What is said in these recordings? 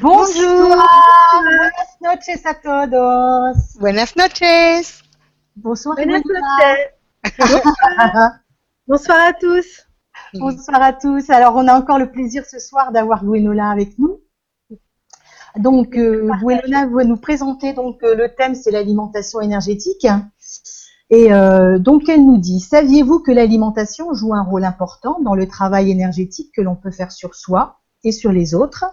Bonjour. Buenas noches a todos. Buenas noches. Bonsoir. Buenas Gwenola. Bonsoir à tous. Bonsoir à tous. Alors, on a encore le plaisir ce soir d'avoir Gwenola avec nous. Donc, euh, Gwenola va nous présenter donc euh, le thème, c'est l'alimentation énergétique. Et euh, donc, elle nous dit, saviez-vous que l'alimentation joue un rôle important dans le travail énergétique que l'on peut faire sur soi et sur les autres?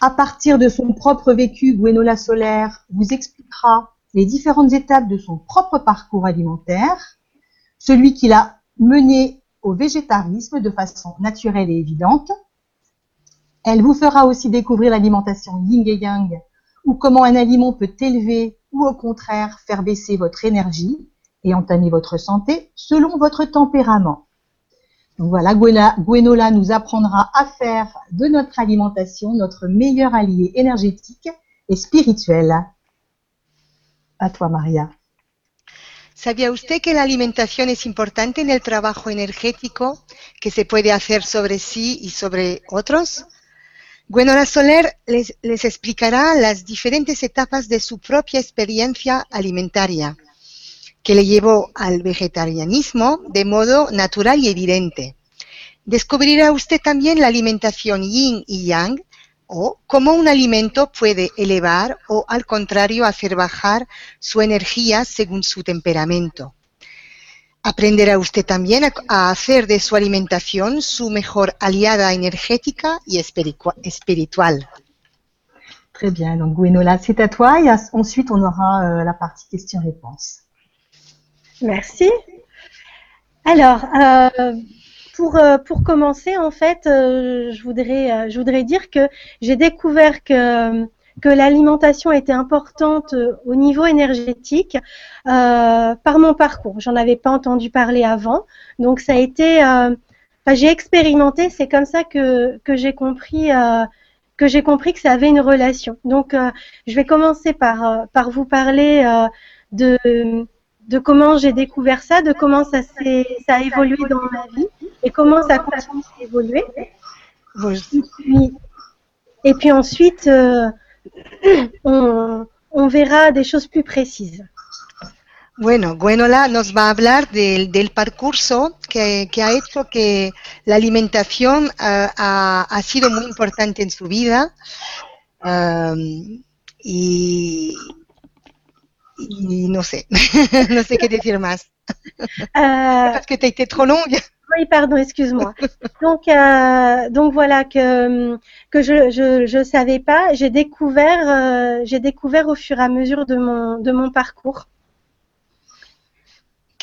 À partir de son propre vécu, Gwenola Solaire vous expliquera les différentes étapes de son propre parcours alimentaire, celui qu'il a mené au végétarisme de façon naturelle et évidente. Elle vous fera aussi découvrir l'alimentation yin et yang, ou comment un aliment peut élever ou au contraire faire baisser votre énergie et entamer votre santé selon votre tempérament. Donc voilà, Gwenola nous apprendra à faire de notre alimentation notre meilleur allié énergétique et spirituel. À toi, Maria. ¿Sabía usted que la alimentación es importante en el trabajo energético que se puede hacer sobre sí y sobre otros? Gwenola Soler les, les explicará las diferentes etapas de su propia experiencia alimentaria, que le llevó al vegetarianismo de modo natural y evidente. Descubrirá usted también la alimentación yin y yang, o cómo un alimento puede elevar o al contrario hacer bajar su energía según su temperamento. Aprenderá usted también a, hacer de su alimentación su mejor aliada energética y espiritual. Très bien, donc Gwenola, c'est à toi et ensuite on aura euh, la partie questions-réponses. Merci. Alors, euh, pour, euh, pour commencer, en fait, euh, je, voudrais, euh, je voudrais dire que j'ai découvert que, que l'alimentation était importante euh, au niveau énergétique euh, par mon parcours. J'en avais pas entendu parler avant. Donc, ça a été. euh, enfin, j'ai expérimenté, c'est comme ça que, que j'ai compris. euh, que j'ai compris que ça avait une relation. Donc, je vais commencer par, par vous parler de, de comment j'ai découvert ça, de comment ça, ça a évolué dans ma vie et comment ça continue d'évoluer. Pues, Et puis, et puis ensuite, euh, on, on verra des choses plus précises. Bueno, Gwenola nos va a hablar del, del percurso que, que ha hecho que la alimentación ah, ha, ha sido muy importante en su vida y, y no sé, no sé qué decir más. Euh, Parce que tu as été trop longue. oui, pardon, excuse-moi. Donc, euh, donc voilà que que je je je savais pas. J'ai découvert euh, j'ai découvert au fur et à mesure de mon de mon parcours.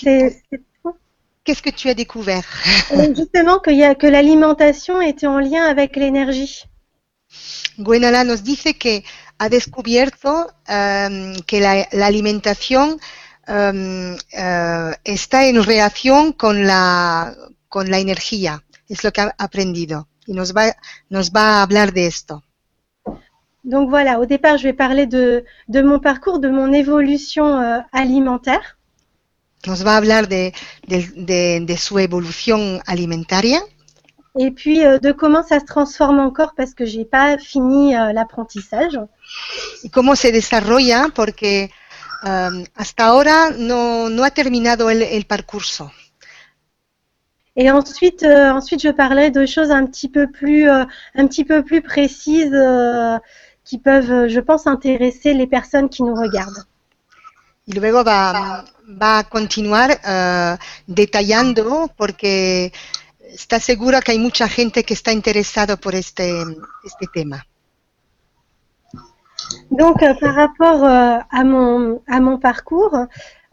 C'est c'est tout. Qu'est-ce que tu as découvert? Justement y a que l'alimentation était en lien avec l'énergie. Gwenola nos dice que ha descubierto am, que la, la alimentación am, eh, está en relación con la, con la energía. Es lo que ha aprendido. Y nos va, nos va a hablar de esto. Donc voilà, au départ, je vais parler de, de mon parcours, de mon évolution euh, alimentaire. Nos va a hablar de, de- de- de su evolución alimentaria Et puis euh, de comment ça se transforme encore parce que j'ai pas fini euh, l'apprentissage. y cómo se desarrolla? Porque am, hasta ahora no, no ha terminado el, el percurso. Et ensuite, euh, ensuite, je parlerai de choses un petit peu plus, euh, un petit peu plus précises euh, qui peuvent, euh, je pense, intéresser les personnes qui nous regardent. Y luego va, va a continuar eh, detallando porque está segura que hay mucha gente que está interesado por este, este tema? Donc, euh, par rapport euh, à mon à mon parcours,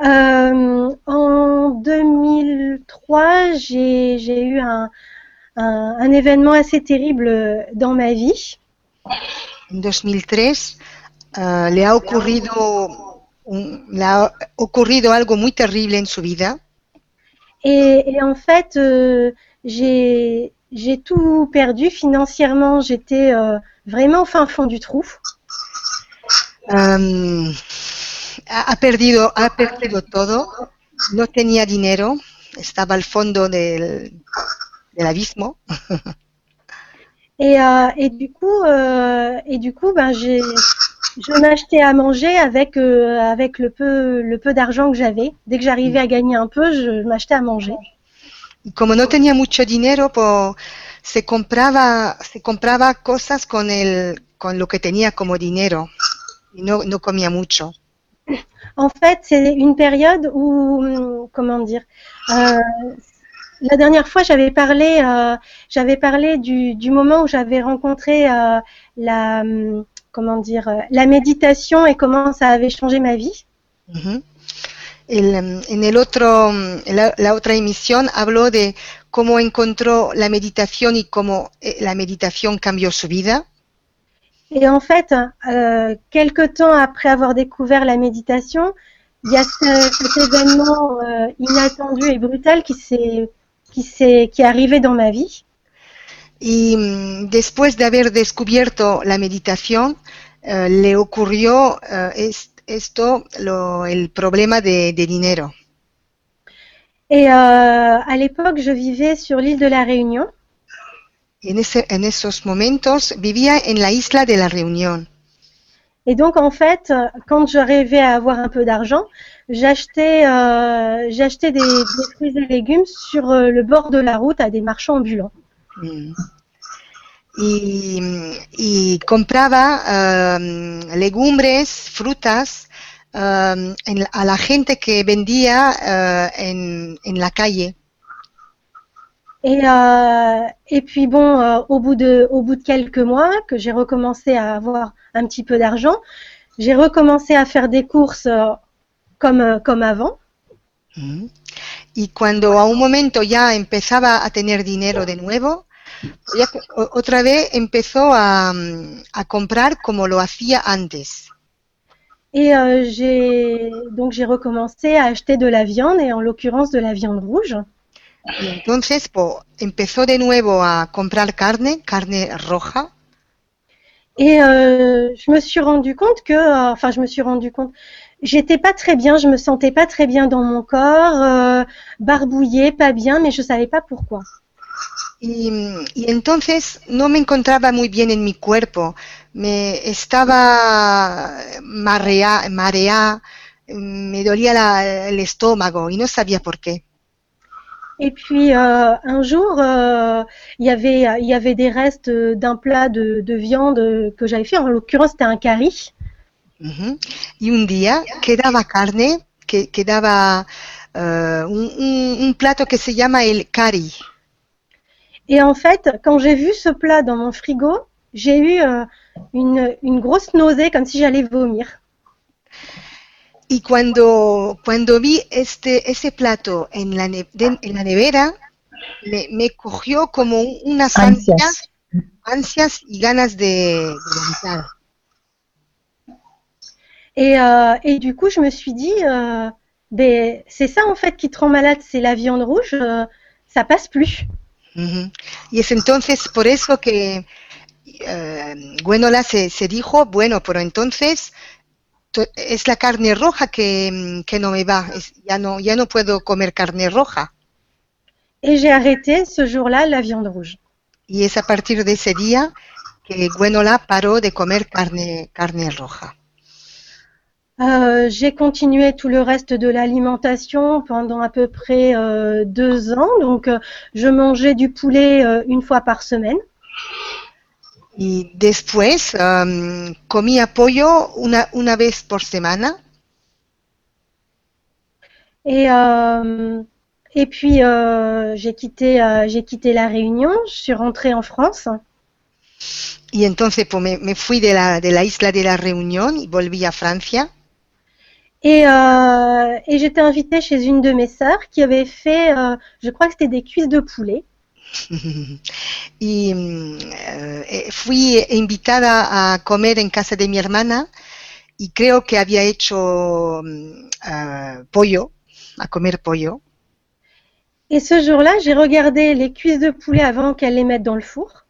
euh, en 2003, j'ai j'ai eu un, un un événement assez terrible euh, dans ma vie. En 2003 eh, le, ha ocurrido un- le ha ocurrido algo muy terrible en su vida Et, et en fait, euh, j'ai tout perdu financièrement. J'étais euh, vraiment au fin fond du trou. Am, ha ha perdido, ha perdido todo, no tenía dinero, estaba al fondo del, del abismo. Et, euh, et du coup, euh, et du coup, ben j'ai, je m'achetais à manger avec euh, avec le peu le peu d'argent que j'avais. Dès que j'arrivais à gagner un peu, je m'achetais à manger. Como no tenía mucho dinero, pues se compraba, se compraba cosas con el, con lo que tenía como dinero. Y no, no comía mucho. En fait, c'est une période où, hum, comment dire, euh, la dernière fois, j'avais parlé, euh, j'avais parlé du, du moment où j'avais rencontré euh, la, hum, comment dire, euh, la méditation et comment ça avait changé ma vie. Ujú. El, en el otro, la, la otra emisión habló de cómo encontró la meditación y cómo eh, la meditación cambió su vida. Et en fait, euh, quelque temps après avoir découvert la méditation, il y a ce- cet événement euh, inattendu et brutal qui s'est qui s'est qui est arrivé dans ma vie. Y después de haber descubierto la meditación, eh, le ocurrió eh, es- esto, lo- el problema de, de dinero? Et euh, à l'époque, je vivais sur l'île de la Réunion. En, ese, en esos momentos vivía en la isla de la Reunión. Et donc, en fait, quand j'arrivais à avoir un peu d'argent, j'achetais euh, j'achetais des, des fruits et légumes sur euh, le bord de la route à des marchands ambulants. Mm. Y, y compraba eh, legumbres, frutas eh, en a la gente que vendía eh, en, en la calle. Et, euh, et puis bon, euh, au bout de au bout de quelques mois, que j'ai recommencé à avoir un petit peu d'argent, j'ai recommencé à faire des courses euh, comme euh, comme avant. Mm. Y cuando a un momento ya empezaba a tener dinero de nuevo, o- otra vez empezó a, a comprar como lo hacía antes. Et euh, j'ai donc j'ai recommencé à acheter de la viande et en l'occurrence de la viande rouge. Y entonces po, empezó de nuevo a comprar carne, carne roja. Et euh, je me suis rendu compte que, euh, enfin, je me suis rendu compte, j'étais pas très bien, je me sentais pas très bien dans mon corps, euh, barbouillée, pas bien, mais je savais pas pourquoi. Y, mm, y entonces no me encontraba muy bien en mi cuerpo. Me estaba marea, marea, me dolía la- el estómago y no sabía por qué. Et puis euh, un jour, euh, il y avait, il y avait des restes d'un plat de, de viande que j'avais fait. En l'occurrence, c'était un curry. Ujú. Y un día quedaba carne, que quedaba eh, un, un- un plato que se llama el cari. Et en fait, quand j'ai vu ce plat dans mon frigo, j'ai eu euh, une, une grosse nausée, comme si j'allais vomir. Y cuando, cuando vi este, ese plato en la, ne- de- en la nevera, me, me cogió como un- unas Ansias. ansias, ansias y ganas de, de vomitar. Et, euh, et du coup, je me suis dit, euh, ben, c'est ça en fait qui te rend malade, c'est la viande rouge, euh, ça passe plus. Y es entonces por eso que eh, Gwenola se, se dijo, bueno, pero entonces to- es la carne roja que, que no me va, es- ya, no, ya no puedo comer carne roja. Et j'ai arrêté ce jour-là la viande rouge. Y es a partir de ese día que Gwenola paró de comer carne, carne roja. Euh, j'ai continué tout le reste de l'alimentation pendant à peu près euh, deux ans. Donc, euh, je mangeais du poulet une fois par semaine. Y después em, comía pollo una, una vez por semana. Et, et puis, j'ai quitté, j'ai quitté la Réunion. Je suis rentrée en France. Y entonces pues, me, me fui de la, de la isla de la Reunión y volví a Francia. Et, euh, et j'étais invitée chez une de mes sœurs qui avait fait, euh, je crois que c'était des cuisses de poulet. y mm, eh, fui invitada a comer en casa de mi hermana y creo que había hecho eh, pollo, a comer pollo. Et ce jour-là, j'ai regardé les cuisses de poulet avant qu'elle les mette dans le four.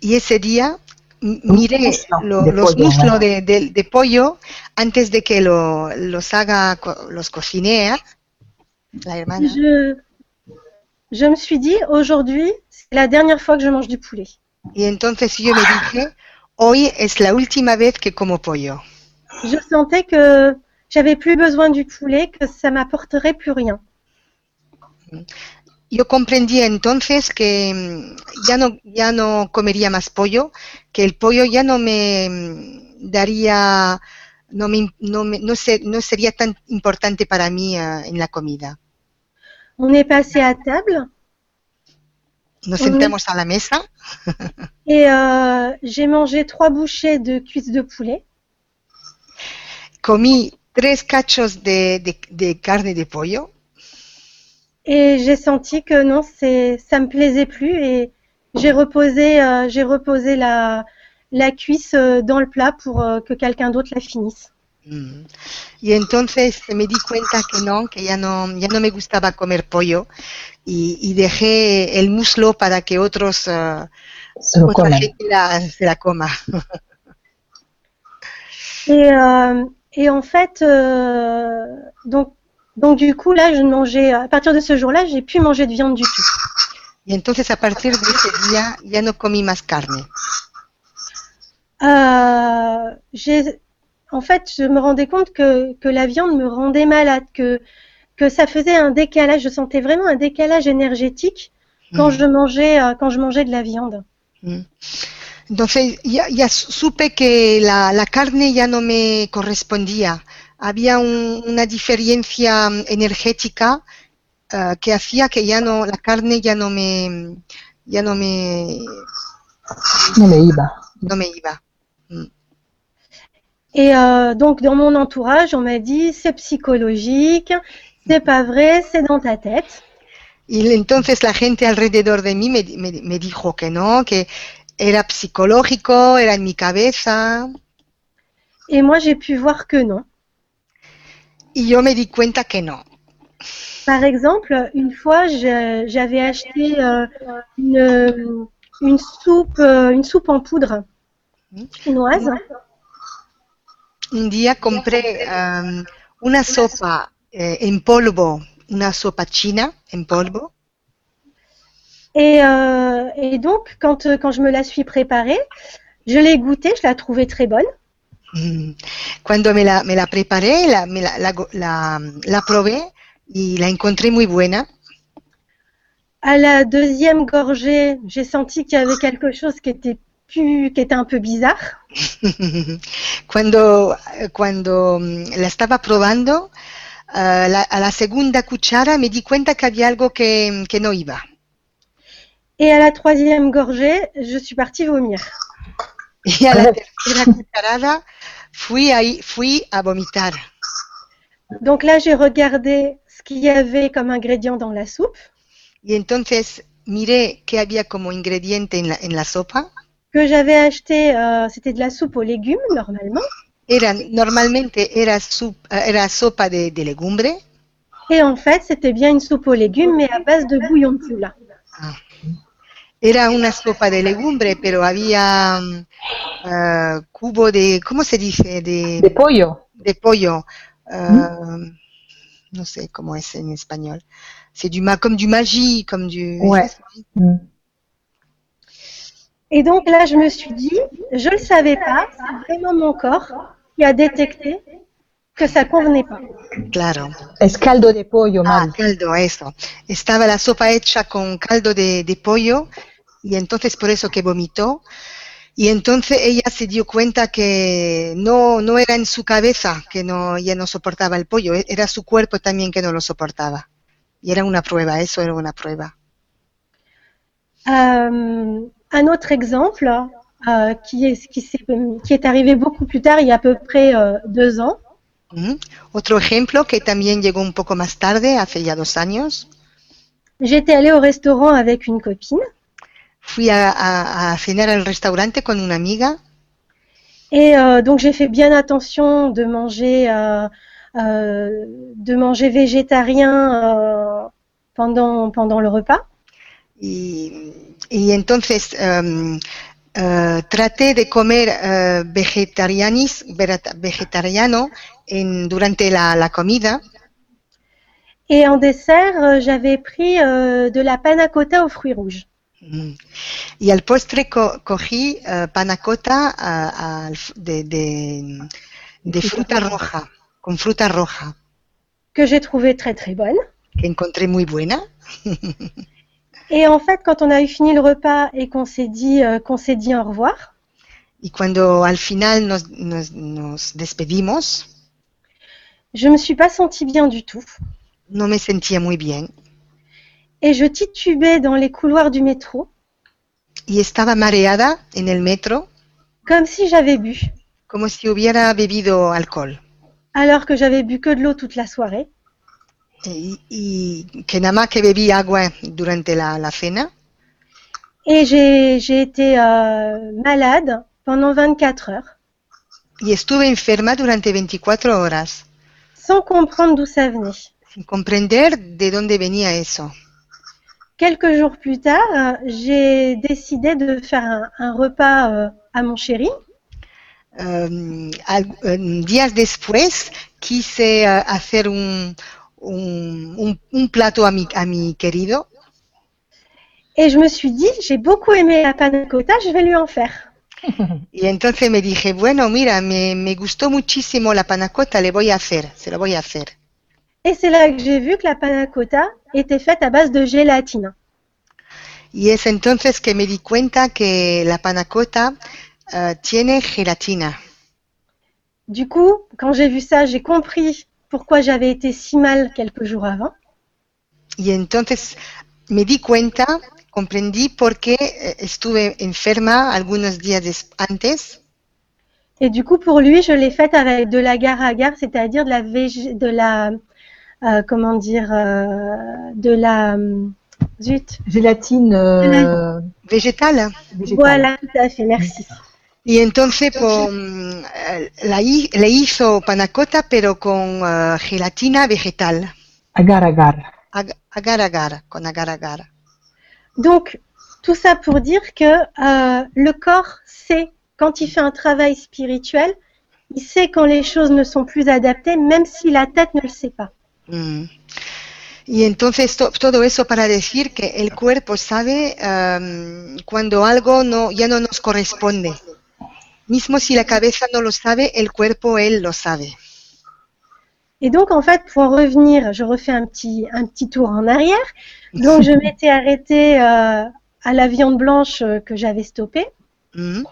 Y ese día muslo lo- de los muslos de, de- de pollo antes de que lo- los haga, los cocinea la hermana. Je, je me suis dit, aujourd'hui, c'est la dernière fois que je mange du poulet. Y entonces yo me dije, hoy es la última vez que como pollo. Je sentais que j'avais plus besoin du poulet, que ça m'apporterait plus rien. Yo comprendí entonces que mm, ya no, ya no comería más pollo, que el pollo ya no me mm, daría, no, me, no, me- no, se- no sería tan importante para mí ah, en la comida. On est passé à table Nos sentamos a la mesa et euh, j'ai mangé trois bouchées de cuisses de poulet. comí tres cachos de, de- de carne de pollo Et j'ai senti que non, c'est, ça me plaisait plus et j'ai reposé, euh, j'ai reposé la, la cuisse euh, dans le plat pour euh, que quelqu'un d'autre la finisse. Mm. Y entonces me di cuenta que no, que ya no, ya no me gustaba comer pollo y, y dejé el muslo para que otros, ah, Se otra gente la- se la coma. Et, euh, et en fait, euh, donc, donc du coup là, je mangeais, à partir de ce jour-là, j'ai pu manger de viande du tout. Y entonces a partir de ese día ya no comí más carne. Euh, j'ai, en fait, je me rendais compte que, que la viande me rendait malade, que, que ça faisait un décalage. Je sentais vraiment un décalage énergétique quand Mm. je mangeais, euh, quand je mangeais de la viande. Mm. Entonces ya, ya supe que la, la carne ya no me correspondía. Había un- una diferencia mm, energética ah, que hacía que ya no, la carne ya no me, ya no me, No me iba. no me iba. Et euh, donc dans mon entourage, on m'a dit c'est psychologique, c'est pas vrai, c'est dans ta tête. Y entonces la gente alrededor de mí me, me- me dijo que no, que era psicológico, era en mi cabeza. Et moi, j'ai pu voir que non. Yo me di cuenta que no. Par exemple, une fois, j'avais acheté euh, une, une soupe, euh, une soupe en poudre chinoise. Un día compré am, una sopa eh, en polvo, una sopa china en polvo. Et, euh, et donc, quand, quand je me la suis préparée, je l'ai goûtée, je la trouvais très bonne. Mm. Cuando me la, me la preparé, la, me la, la, la- probé y la encontré muy buena. À la deuxième gorgée, j'ai senti qu'il y avait quelque chose qui était plus, qui était un peu bizarre. cuando, cuando mm, la estaba probando, la- a la segunda cuchara me di cuenta que había algo que, que no iba. Et à la troisième gorgée, je suis partie vomir. Y a la tercera cucharada fui, ahí, fui a vomitar. Donc là, j'ai regardé ce qu'il y avait comme ingrédient dans la soupe, Y entonces miré qué había como ingrediente en la, en la sopa. que j'avais acheté, euh, c'était de la soupe aux légumes normalement. Era, normalmente era, sup- eh, era sopa de, de legumbre. Et en fait, c'était bien une soupe aux légumes, mais à base de bouillon de poule. Era una sopa de legumbre, pero había mm, ah, cubo de, ¿cómo se dice? De, De pollo. de pollo. ah, no sé cómo es en español. C'est du comme du magie, comme du. Ouais. Mm. Et donc là, je me suis dit, je ne le savais pas, c'est vraiment mon corps qui a détecté que ça convenait pas. Claro. Es caldo de pollo, Ah, Mari. caldo, eso. Estaba la sopa hecha con caldo de, de pollo y entonces por eso que vomitó. Y entonces ella se dio cuenta que no, no era en su cabeza que no, ella no soportaba el pollo, e- era su cuerpo también que no lo soportaba. Y era una prueba, eso era una prueba. Euh, un autre exemple euh, qui, est, qui, s'est- qui est arrivé beaucoup plus tard, il y a à peu près euh, deux ans. Ujú. Otro ejemplo que también llegó un poco más tarde, hace ya dos años, J'étais allée au restaurant avec une copine fui a, a- a cenar al restaurante con una amiga et euh, donc j'ai fait bien attention de manger, euh, euh, de manger végétarien euh, pendant, pendant le repas. y, y entonces em, eh, traté de comer eh, vegetarianis, vegetariano en, durante la, la comida Et en dessert, euh, j'avais pris euh, de la panna cotta aux fruits rouges. Mm. Y al postre co- cogí eh, panacota f- de, de, de fruta roja, con fruta roja, que j'ai trouvé très très bonne. que encontré muy buena. Et en fait, quand on a eu fini le repas et qu'on s'est dit, euh, qu'on s'est dit au revoir, Y cuando al final nos, nos, nos despedimos, je me suis pas sentie bien du tout. no me sentía muy bien Et je titubais dans les couloirs du métro, y estaba mareada en el metro comme si j'avais bu, como si hubiera bebido alcohol. alors que j'avais bu que de l'eau toute la soirée. Y, y que nada más que bebí agua durante la, la cena Et j'ai, été euh, malade pendant 24 heures, y estuve enferma durante 24 horas sans comprendre d'où ça venait. sin comprender de dónde venía eso. Quelques jours plus tard, euh, j'ai décidé de faire un, un repas euh, à mon chéri. Um, um, días después quise hacer un, un, un- un plato a mi, a mi querido Et je me suis dit, j'ai beaucoup aimé la panna cotta, je vais lui en faire. y entonces me dije, bueno, mira, me, me gustó muchísimo la panacota, le voy a hacer, se lo voy a hacer. Et c'est là que j'ai vu que la panna cotta était faite à base de gélatine. Y es entonces que me di cuenta que la panacota uh, tiene gelatina. Du coup, quand j'ai vu ça, j'ai compris pourquoi j'avais été si mal quelques jours avant. Y entonces me di cuenta, comprendí por qué eh, estuve enferma algunos días antes. Et du coup, pour lui, je l'ai faite avec de l'agar-agar, c'est-à-dire de la de la, euh, comment dire, euh, de la, hum, zut. Gélatine euh, Vegetal. végétale. Voilà, tout à fait, merci. Y entonces eh, la le hizo panacota, pero con eh, gelatina vegetal. Agar agar. Ag- Agar agar, con agar agar. Donc, tout ça pour dire que euh, le corps sait, quand il fait un travail spirituel, il sait quand les choses ne sont plus adaptées, même si la tête ne le sait pas. Mm. Y entonces to- todo eso para decir que el cuerpo sabe em, cuando algo no, ya no nos corresponde. Mismo si la cabeza no lo sabe, el cuerpo él lo sabe. Et donc, en fait, pour en revenir, je refais un petit, un petit tour en arrière. Donc, je m'étais arrêtée euh, à la viande blanche euh, que j'avais stoppée. Mm.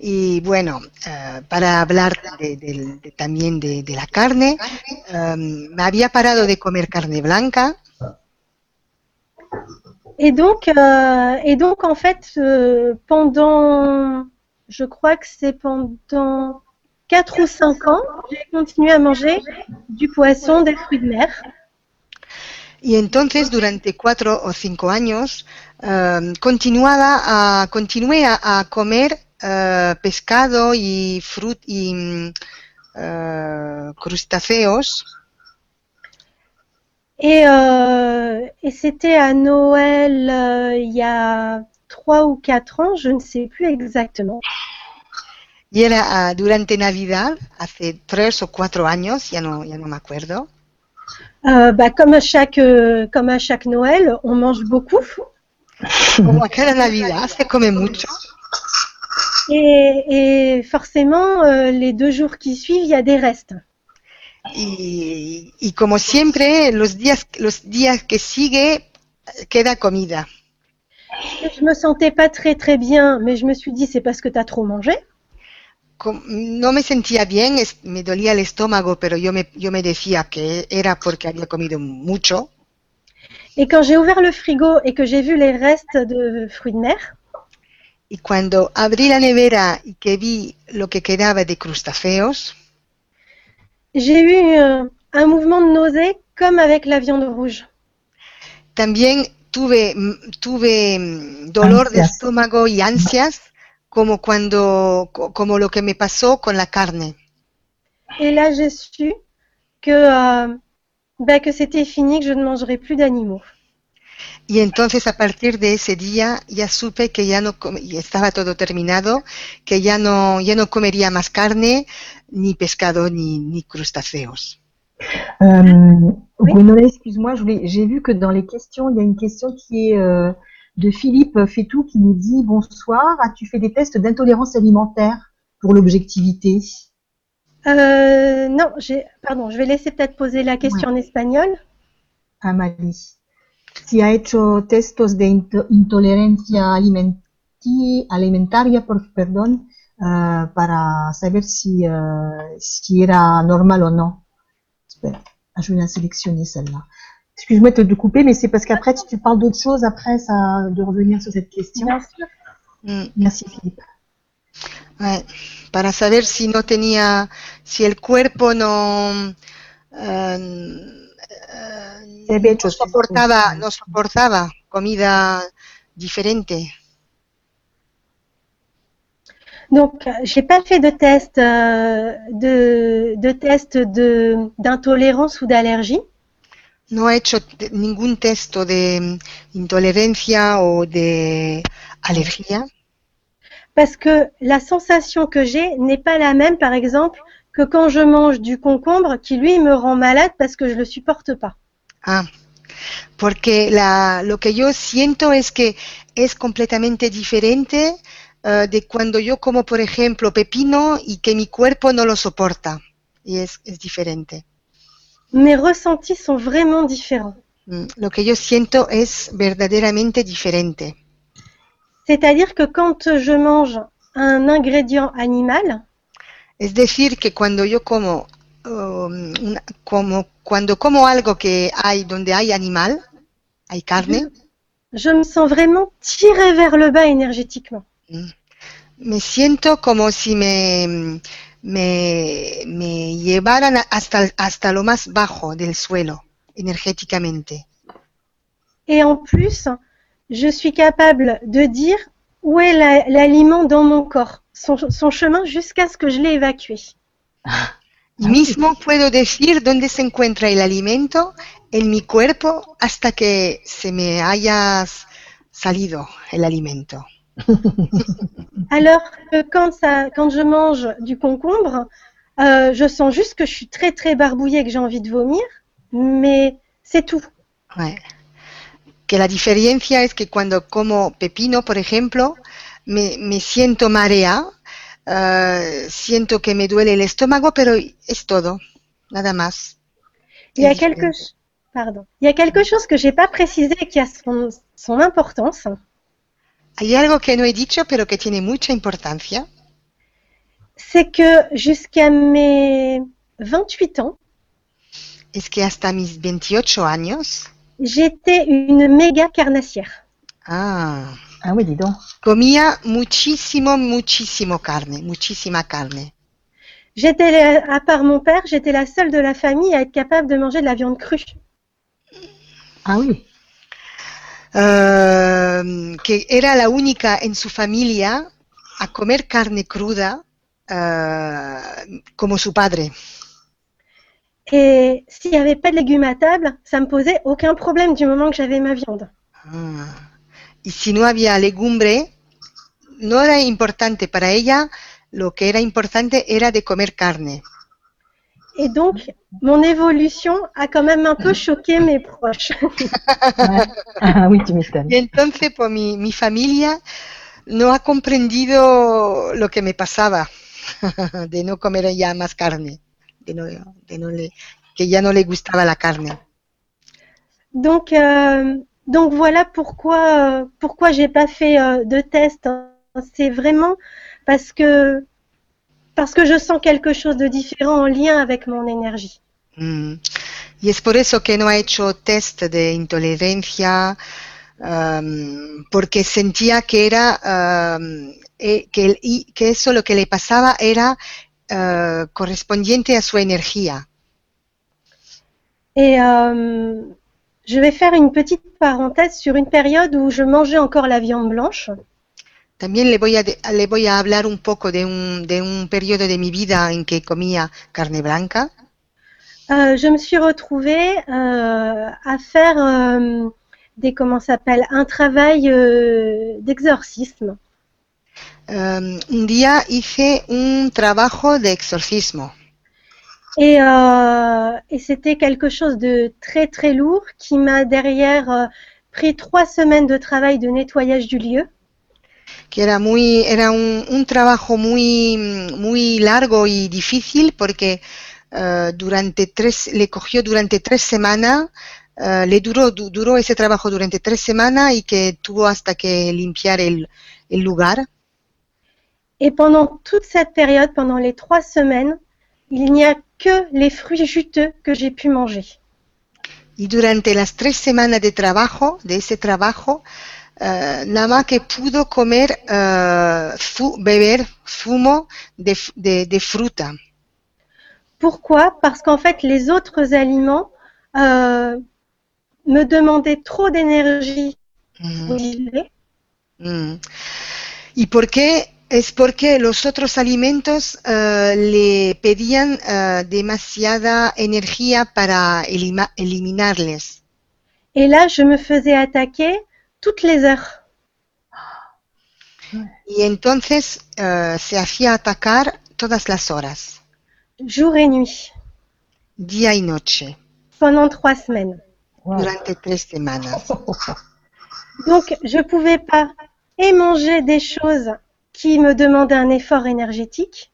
Y bueno, eh, para hablar de- del- de- también de, de la carne, em, me había parado de comer carne blanca Et donc, euh, et donc en fait, euh, pendant, je crois que c'est pendant 4 ou 5 ans, j'ai continué à manger du poisson, des fruits de mer. y entonces durante cuatro o cinco años continuaba a, continué a, a comer pescado y frut y eh, crustáceos Et, euh, et c'était à Noël euh, il y a 3 ou 4 ans, je ne sais plus exactement. y era ah, durante Navidad hace tres o cuatro años ya no ya no me acuerdo Euh, bah, comme, à chaque, euh, comme à chaque Noël, on mange beaucoup. como a cada Navidad se come mucho Et, et forcément, euh, les deux jours qui suivent, il y a des restes. y, y como siempre los días los días que sigue queda comida je me sentais pas très très bien, mais je me suis dit c'est parce que tu as trop mangé. Com- no me sentía bien, me dolía el estómago, pero yo me, yo me decía que era porque había comido mucho. Et quand j'ai ouvert le frigo et que j'ai vu les restes de fruits de mer, Y cuando abrí la nevera y que vi lo que quedaba de crustáceos, j'ai eu un mouvement de nausée comme avec la viande rouge. también tuve, tuve mm, dolor de Ansias. estómago y ansias, como cuando, co- como lo que me pasó con la carne. Et là, j'ai su que, euh, bah, que c'était fini, que je ne mangerais plus d'animaux. Y entonces a partir de ese día ya supe que ya no y estaba todo terminado, que ya no, ya no comería más carne, ni pescado, ni, ni crustáceos. Euh, Oui. Gwenola, excuse-moi, j'ai vu que dans les questions, il y a une question qui est euh, de Philippe Fétou qui nous dit bonsoir. As-tu fait des tests d'intolérance alimentaire pour l'objectivité? Euh, non, pardon, je vais laisser peut-être poser la question en espagnol. Amalie. Si ha hecho testos de into- intolerancia alimentaria, por, perdón, euh, para saber si, euh, si era normal o no. Espera, ah, je vais la sélectionner celle-là. Excuse-moi de te couper, mais c'est parce qu'après, si tu parles d'autre chose, après, ça, de revenir sur cette question. Mm, Merci Philippe. ouais. Para saber si no tenía, si el cuerpo no, eh, eh, no soportaba, no soportaba comida diferente. Donc, j'ai pas fait de test euh, de, de test de d'intolérance ou d'allergie. No hecho ningún texto de intolerancia o de alergia. Parce que la sensation que j'ai n'est pas la même, par exemple, que quand je mange du concombre, qui lui me rend malade parce que je le supporte pas. Ah, porque la, lo que yo siento es que es completamente diferente eh, de cuando yo como, por ejemplo, pepino y que mi cuerpo no lo soporta. Y es, es diferente. Mes ressentis sont vraiment différents. Mm, Lo que yo siento es verdaderamente diferente. C'est-à-dire que quand je mange un ingrédient animal, Es decir, que cuando yo como, una- como cuando como algo que hay donde hay animal, hay carne, je me sens vraiment tirée vers le bas énergétiquement. me siento como si me, me, me llevaran hasta, hasta lo más bajo del suelo, energéticamente. Et en plus, je suis capable de dire où est la- l'aliment dans mon corps, son, son chemin jusqu'à ce que je l'ai évacué. Mismo puedo decir dónde se encuentra el alimento en mi cuerpo hasta que se me haya salido el alimento. Alors que quand, ça, quand je mange du concombre, euh, je sens juste que je suis très très barbouillée, que j'ai envie de vomir, mais c'est tout. Ouais. Que la diferencia es que cuando como pepino, por ejemplo, me, me siento marea, eh, siento que me duele el estómago, pero es todo, nada más. Il y a quelque, pardon. Il y a quelque chose que j'ai pas précisé qui a son, son importance. Hay algo que no he dicho, pero que tiene mucha importancia. C'est que jusqu'à mes 28 ans, Es que hasta mis 28 años, j'étais une méga carnassière. ah, Ah oui, dis donc. comía muchísimo, muchísimo carne, muchísima carne. J'étais, à part mon père, j'étais la seule de la famille à être capable de manger de la viande crue. Ah oui. Eh, que era la única en su familia a comer carne cruda eh, como su padre. Et s'il n'y avait pas de légumes à table, ça me posait aucun problème du moment que j'avais ma viande. Ah. Y si no había legumbre, no era importante para ella, lo que era importante era de comer carne. Et donc, mon évolution a quand même un peu choqué mes proches. Ah oui, tu m'étonnes. Entonces, pues mi, mi familia no ha comprendido lo que me pasaba de no comer ya más carne, de no, de no le, que ya no le gustaba la carne. Donc, euh, donc voilà pourquoi, euh, pourquoi j'ai pas fait euh, de test. hein. C'est vraiment parce que, parce que je sens quelque chose de différent en lien avec mon énergie. Mm. Y es por eso que no ha hecho test de intolerancia, um, porque sentía que era um, eh, que, el- que eso lo que le pasaba era uh, correspondiente a su energía. Et euh, je vais faire une petite parenthèse sur une période où je mangeais encore la viande blanche. También le voy a, le voy a hablar un poco de un, de un periodo de mi vida en que comía carne blanca. Euh, je me suis retrouvée euh, à faire euh, des comment s'appelle un travail euh, d'exorcisme. Um, un día hice un trabajo de exorcismo Et, euh, et c'était quelque chose de très très lourd qui m'a derrière euh, pris trois semaines de travail de nettoyage du lieu. que era muy era un, un trabajo muy muy largo y difícil porque eh, durante tres le cogió durante tres semanas eh, le duró du- duró ese trabajo durante tres semanas y que tuvo hasta que limpiar el, el lugar Et pendant toute cette période, pendant les trois semaines, il n'y a que les fruits juteux que j'ai pu manger. y durante las tres semanas de trabajo de ese trabajo eh, nada más que pudo comer eh, beber zumo de, f- de- de fruta Pourquoi? Parce qu'en fait, les autres aliments euh, me demandaient trop d'énergie. Mm. gilet. Mm. ¿Y por qué? Es porque los otros alimentos eh, le pedían eh, demasiada energía para elima- eliminarles. Et là, je me faisais attaquer toutes les heures. Y entonces eh, se hacía atacar todas las horas, jour et nuit, día y noche, pendant trois semaines. Wow. durante tres semanas. Donc, je pouvais pas et manger des choses qui me demandaient un effort énergétique,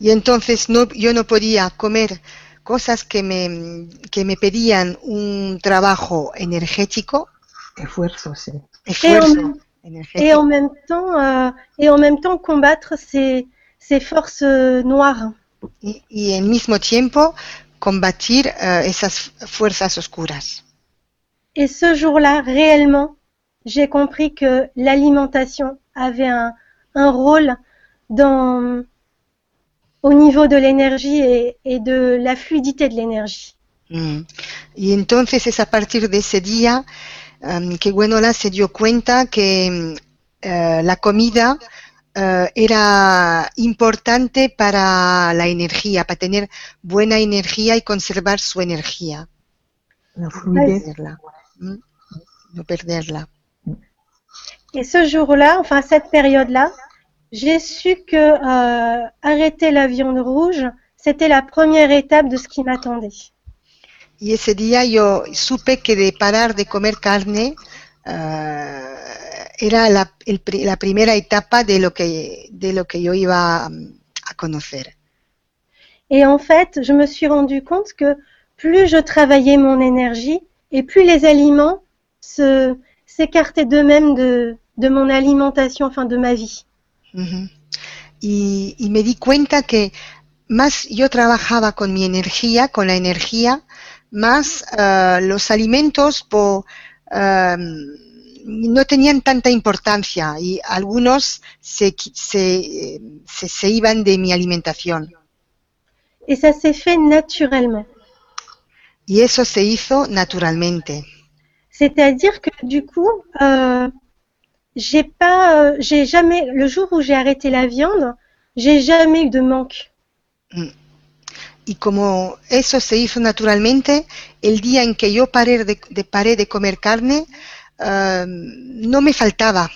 Y entonces no, yo no podía comer cosas que me, que me pedían un trabajo energético, Esfuerzo, sí. esfuerzo et en même temps, euh, et en même temps combattre ces, ces forces euh, noires. y, y al mismo tiempo combatir eh, esas fuerzas oscuras. Et ce jour-là, réellement, j'ai compris que l'alimentation avait un, un rôle dans, au niveau de l'énergie et, et de la fluidité de l'énergie. Mm. Y entonces es a partir de ese día em, que Gwenola se dio cuenta que mm, eh, la comida eh, era importante para la energía, para tener buena energía y conservar su energía, no fluidez. perderla. Mm. No perderla. Et ce jour-là, enfin cette période-là, j'ai su que euh, arrêter la viande rouge, c'était la première étape de ce qui m'attendait. Y ese día yo supe que de parar de comer carne eh, era la, el la primera etapa de lo que, de lo que yo iba mm, a conocer. Et en fait, je me suis rendu compte que plus je travaillais mon énergie et plus les aliments se s'écartaient d'eux-mêmes de, de mon alimentation, enfin de ma vie. Y, y me di cuenta que más yo trabajaba con mi energía, con la energía, más eh, los alimentos po- eh, no tenían tanta importancia y algunos se, se, se- se iban de mi alimentación. Y eso se hizo naturalmente. C'est-à-dire que du coup, euh, j'ai pas, euh, j'ai jamais, le jour où j'ai arrêté la viande, j'ai jamais eu de manque. Y como eso se hizo naturalmente, el día en que yo paré de, de- paré de comer carne, eh, no me faltaba,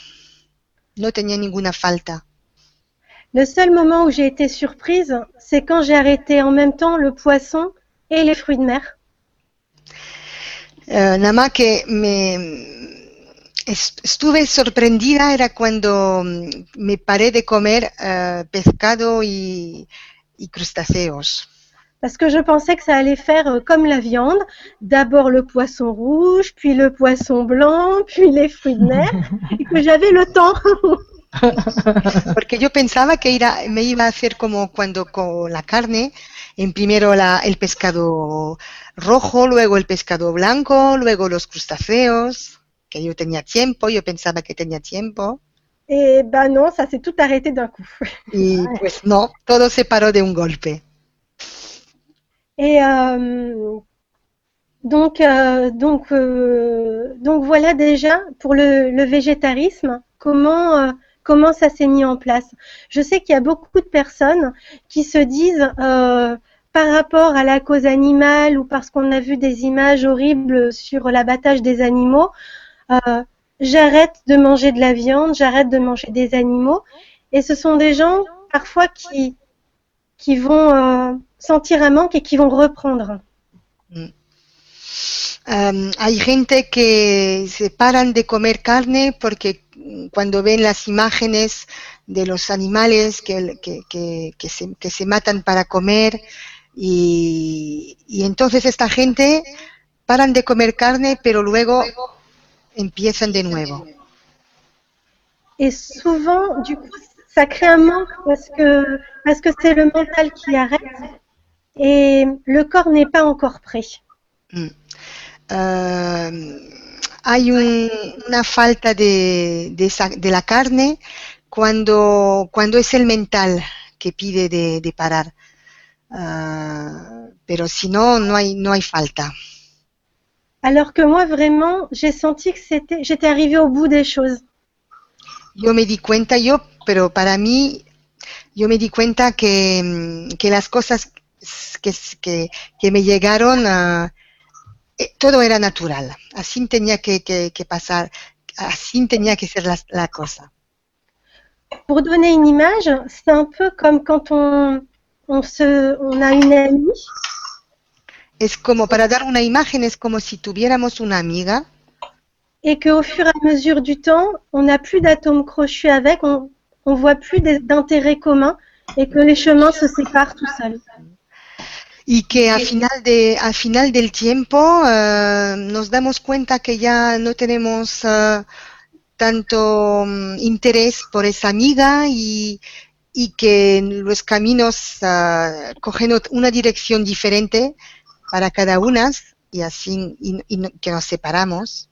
no tenía ninguna falta. Le seul moment où j'ai été surprise, c'est quand j'ai arrêté en même temps le poisson et les fruits de mer. Eh, nada más que me est- estuve sorprendida era cuando mm, me paré de comer eh, pescado y, y crustáceos. Parce que je pensais que ça allait faire euh, comme la viande, d'abord le poisson rouge, puis le poisson blanc, puis les fruits de mer, et que j'avais le temps. Porque yo pensaba que ira- me iba a hacer como cuando con la carne, en primero la- el pescado rojo, luego el pescado blanco, luego los crustáceos, que yo tenía tiempo, yo pensaba que tenía tiempo, Et ben non, ça s'est tout arrêté d'un coup. y pues no, todo se paró de un golpe. Et euh, donc, euh, donc, euh, donc voilà déjà pour le, le végétarisme, comment, comment ça s'est mis en place. Je sais qu'il y a beaucoup de personnes qui se disent par rapport à la cause animale ou parce qu'on a vu des images horribles sur l'abattage des animaux, euh, j'arrête de manger de la viande, j'arrête de manger des animaux. Et ce sont des gens parfois qui, qui vont euh, sentir un manque et qui vont reprendre. Um, hay gente que se paran de comer carne porque cuando ven las imágenes de los animales que, que, que, se, se matan para comer y, y entonces esta gente paran de comer carne pero luego empiezan de nuevo. Et souvent, du coup, ça crée un manque parce que parce que c'est le mental qui arrête et le corps n'est pas encore prêt. Mm. Uh, hay un- una falta de, de, de la carne cuando, cuando es el mental que pide de, de parar. Uh, pero si no, no hay, no hay falta. Alors que moi, vraiment, j'ai senti que c'était, j'étais arrivée au bout des choses. Yo me di cuenta, yo, pero para mí, yo me di cuenta que, que las cosas que, que, que me llegaron, eh, todo era natural. Así tenía que, que, que pasar, así tenía que ser la, la cosa. Pour donner une image, c'est un peu comme quand on, on, se, on a une amie Es como, para dar una imagen, es como si tuviéramos una amiga et qu'au fur et à mesure du temps, on n'a plus d'atomes crochus avec, on ne voit plus d'intérêt commun et que les chemins se séparent tout seuls. y que al final, de, al final del tiempo eh, nos damos cuenta que ya no tenemos eh, tanto mm, interés por esa amiga y, y que los caminos eh, cogen una dirección diferente para cada una y así y- y que nos separamos.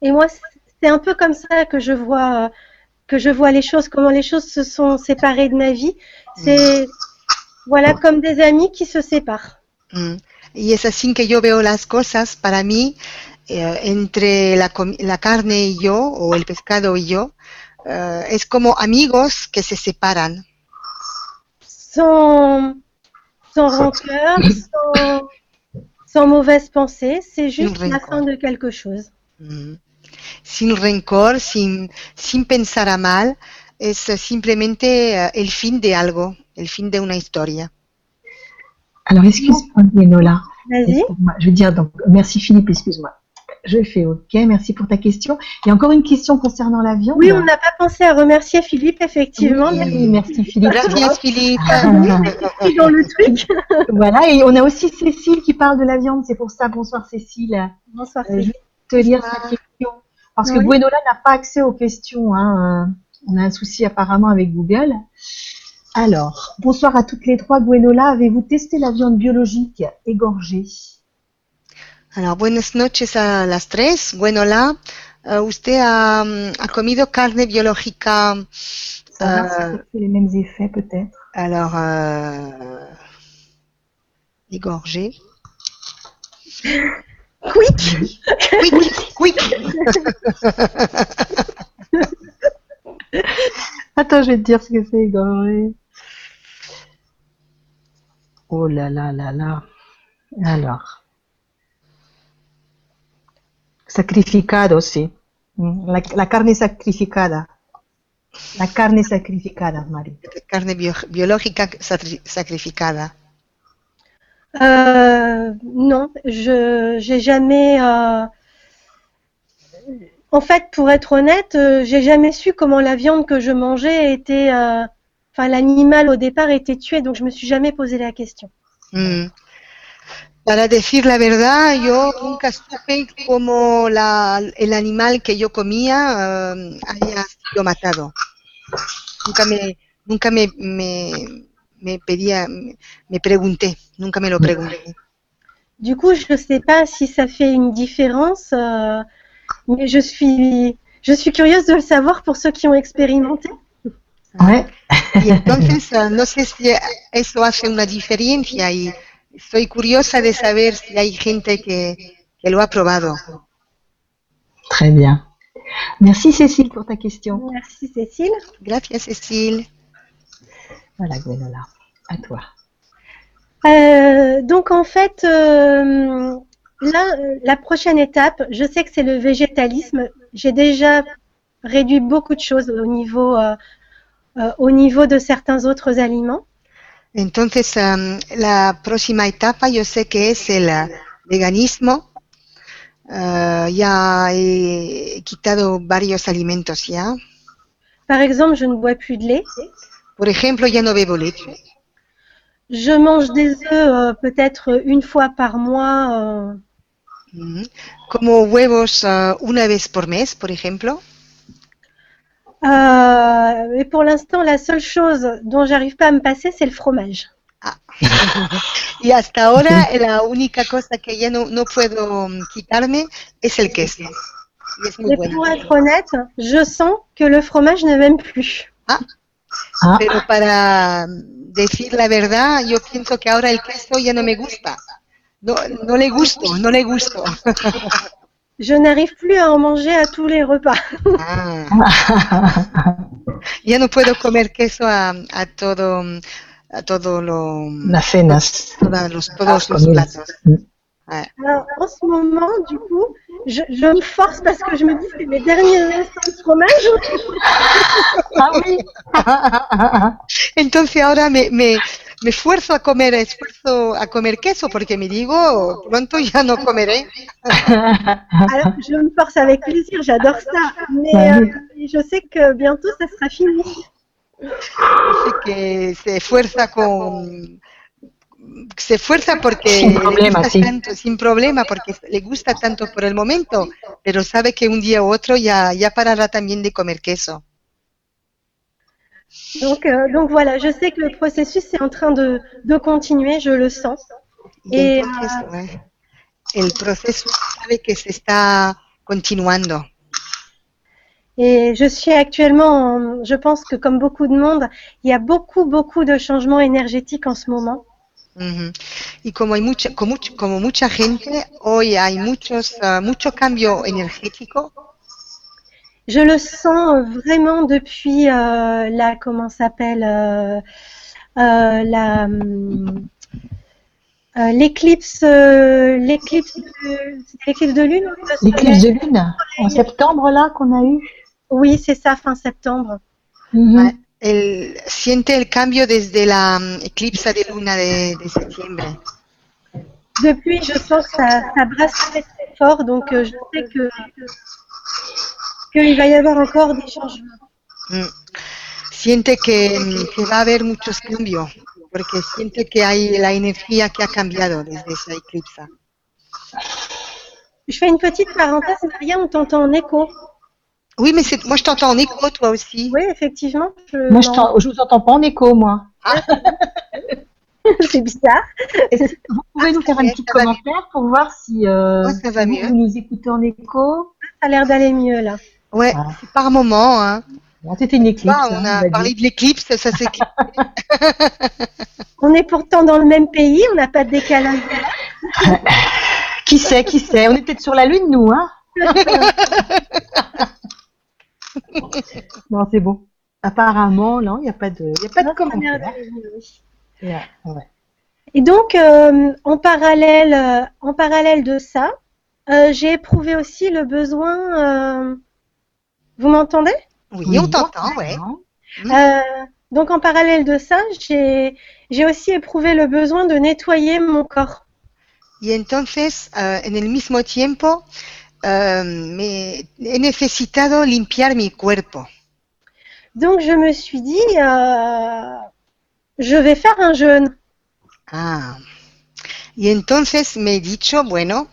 Et moi, c'est un peu comme ça que je vois, que je vois les choses, comment les choses se sont séparées de ma vie. C'est, voilà, comme des amis qui se séparent. Mm. Y es así que yo veo las cosas para mí eh, entre la, la carne y yo o el pescado y yo. Eh, es como amigos que se separan. Sans, sans rancœur, sans, sans mauvaise pensée. C'est juste la fin de quelque chose. Mm. Sin rencor, sin, sin pensar a mal, es simplemente eh, el fin de algo, el fin de una historia. Alors, excuse-moi, Gwenola. Vas-y. Excuse-moi. Je veux dire, donc, merci Philippe, excuse-moi. Je fais OK, merci pour ta question. Il y a encore une question concernant la viande. Oui, on n'a pas pensé à remercier Philippe, effectivement. Oui, merci Philippe. Gracias, Philippe. dans le truc. voilà, et on a aussi Cécile qui parle de la viande, c'est pour ça. Bonsoir Cécile. Bonsoir. Euh, je Cécile. vais te lire sa question. Parce que. Gwenola n'a pas accès aux questions. Hein. euh, On a un souci apparemment avec Google. Alors, bonsoir à toutes les trois. Gwenola, avez-vous testé la viande biologique égorgée? Alors, buenas noches a las tres. Bueno, la, eh, usted ha, mm, ha comido carne biológica. Euh, ça fait les mêmes effets peut-être alors, euh, égorgée. Quick. Quick, quick. Attends, je vais te dire ce que c'est égorgé. Oh là là là là. Alors. Sacrificado, sí. Mm, La, la carne sacrificada. La carne sacrificada, Marie. Carne bio- biológica sacri- sacrificada. Euh, non, je j'ai jamais. euh, En fait, pour être honnête, euh, j'ai jamais su comment la viande que je mangeais était. euh, Enfin, l'animal au départ était tué, donc je me suis jamais posé la question. Mm. Para decir la verdad, yo nunca supe cómo la, el animal que yo comía eh, haya sido matado. Nunca me, nunca me, me, me pedía, me, me pregunté, nunca me lo pregunté. Du coup, je ne sais pas si ça fait une différence, euh, mais je suis je suis curieuse de le savoir pour ceux qui ont expérimenté. Ouais. Y entonces, eh, no sé si eso hace una diferencia y estoy curiosa de saber si hay gente que, que lo ha probado. Très bien. Merci Cécile pour ta question. Merci Cécile. Gracias, Cecile. Voilà, Gwenola. À toi. Euh, donc en fait, euh, là, la prochaine étape, je sais que c'est le végétalisme. J'ai déjà réduit beaucoup de choses au niveau, euh, euh, au niveau de certains autres aliments. Entonces, em, la próxima etapa yo sé que es el eh, veganismo. Ah, ya he quitado varios alimentos ya? Par exemple, je ne bois plus de lait. Por ejemplo, ya no bebo leche. Je mange des œufs euh, peut-être une fois par mois. euh. Como huevos ah, una vez por mes, por ejemplo. Euh, et pour l'instant, la seule chose dont j'arrive pas à me passer, c'est le fromage. Y hasta ahora la única cosa que ya no, no puedo mm, quitarme es el queso. Y es muy Et bueno. pour être honnête, je sens que le fromage ne m'aime plus. Ah, Pero para decir la verdad, yo pienso que ahora el queso ya no me gusta. No, no le gusto, no le gusto. Je n'arrive plus à en manger à tous les repas. Ah. Ya no puedo comer queso a, a todo, a todo lo, las cenas. todas los, Ah, todos los comidas. platos. Ah, Alors, en ce moment, du coup, je, je me force parce que je me dis que c'est mes derniers instants de fromage. Ah oui. Entonces ahora me, me, me esfuerzo a comer, esfuerzo a comer queso porque me digo, pronto ya no comeré. Alors, je me force avec plaisir, j'adore ça. Mais euh, je sais que bientôt, ça sera fini. Así que se esfuerza con se esfuerza porque Sin le problema, gusta sí. tanto, sin problema, porque le gusta tanto por el momento, pero sabe que un día u otro ya, ya parará también de comer queso. Donc, euh, donc voilà, je sais que le processus est en train de, de continuer, je le sens. Eh, el proceso sabe que se está continuando. Et je suis actuellement, en- je pense que comme beaucoup de monde, il y a beaucoup, beaucoup de changements énergétiques en ce moment. Ujú. Y como hay mucha, como, como mucha gente, hoy hay muchos, ah, mucho cambio energético. Je le sens vraiment depuis euh, la, comment ça s'appelle, euh, euh, la, euh, l'éclipse, euh, l'éclipse, de- c'était l'éclipse de lune. soleil L'éclipse de lune en septembre là qu'on a eu. Oui, c'est ça, fin septembre. Ah, El, siente el cambio desde la mm, eclipse de luna de, de septiembre. Depuis, je sens que ça, ça brasse très très fort, donc euh, je sais que qu'il va y avoir encore des changements. Mm. Siente que, que va a haber muchos cambios, porque siente que hay la energía que ha cambiado desde esa eclipse. Je fais une petite parenthèse, Maria, on t'entend en écho. Oui, mais c'est, moi je t'entends en écho, toi aussi. Oui, effectivement. Je, Moi je, je vous entends pas en écho moi. c'est bizarre. Vous pouvez nous faire un Ouais, petit commentaire pour voir si euh, Ouais, ça va vous, mieux. vous nous écoutez en écho? Ça a l'air d'aller mieux là. Ouais, Voilà. c'est par moment. Hein. Bon, C'était une éclipse. Ah, hein, on on a parlé de l'éclipse, ça c'est On est pourtant dans le même pays, on n'a pas de décalage. Qui sait, qui sait On est peut-être sur la lune nous, hein Non, c'est bon. Apparemment, non, il n'y a pas de, y a pas de Ça commentaire. Yeah, ouais. Et donc, euh, en, parallèle, euh, en parallèle de ça, euh, j'ai éprouvé aussi le besoin. Euh, vous m'entendez? Oui, on t'entend, ouais. Euh, Donc, en parallèle de ça, j'ai aussi éprouvé le besoin de nettoyer mon corps. Y entonces, ah, en el mismo tiempo, ah, me he necesitado limpiar mi cuerpo. Donc, je me suis dit, euh, je vais faire un jeûne. Ah. Y entonces me he dicho, bueno,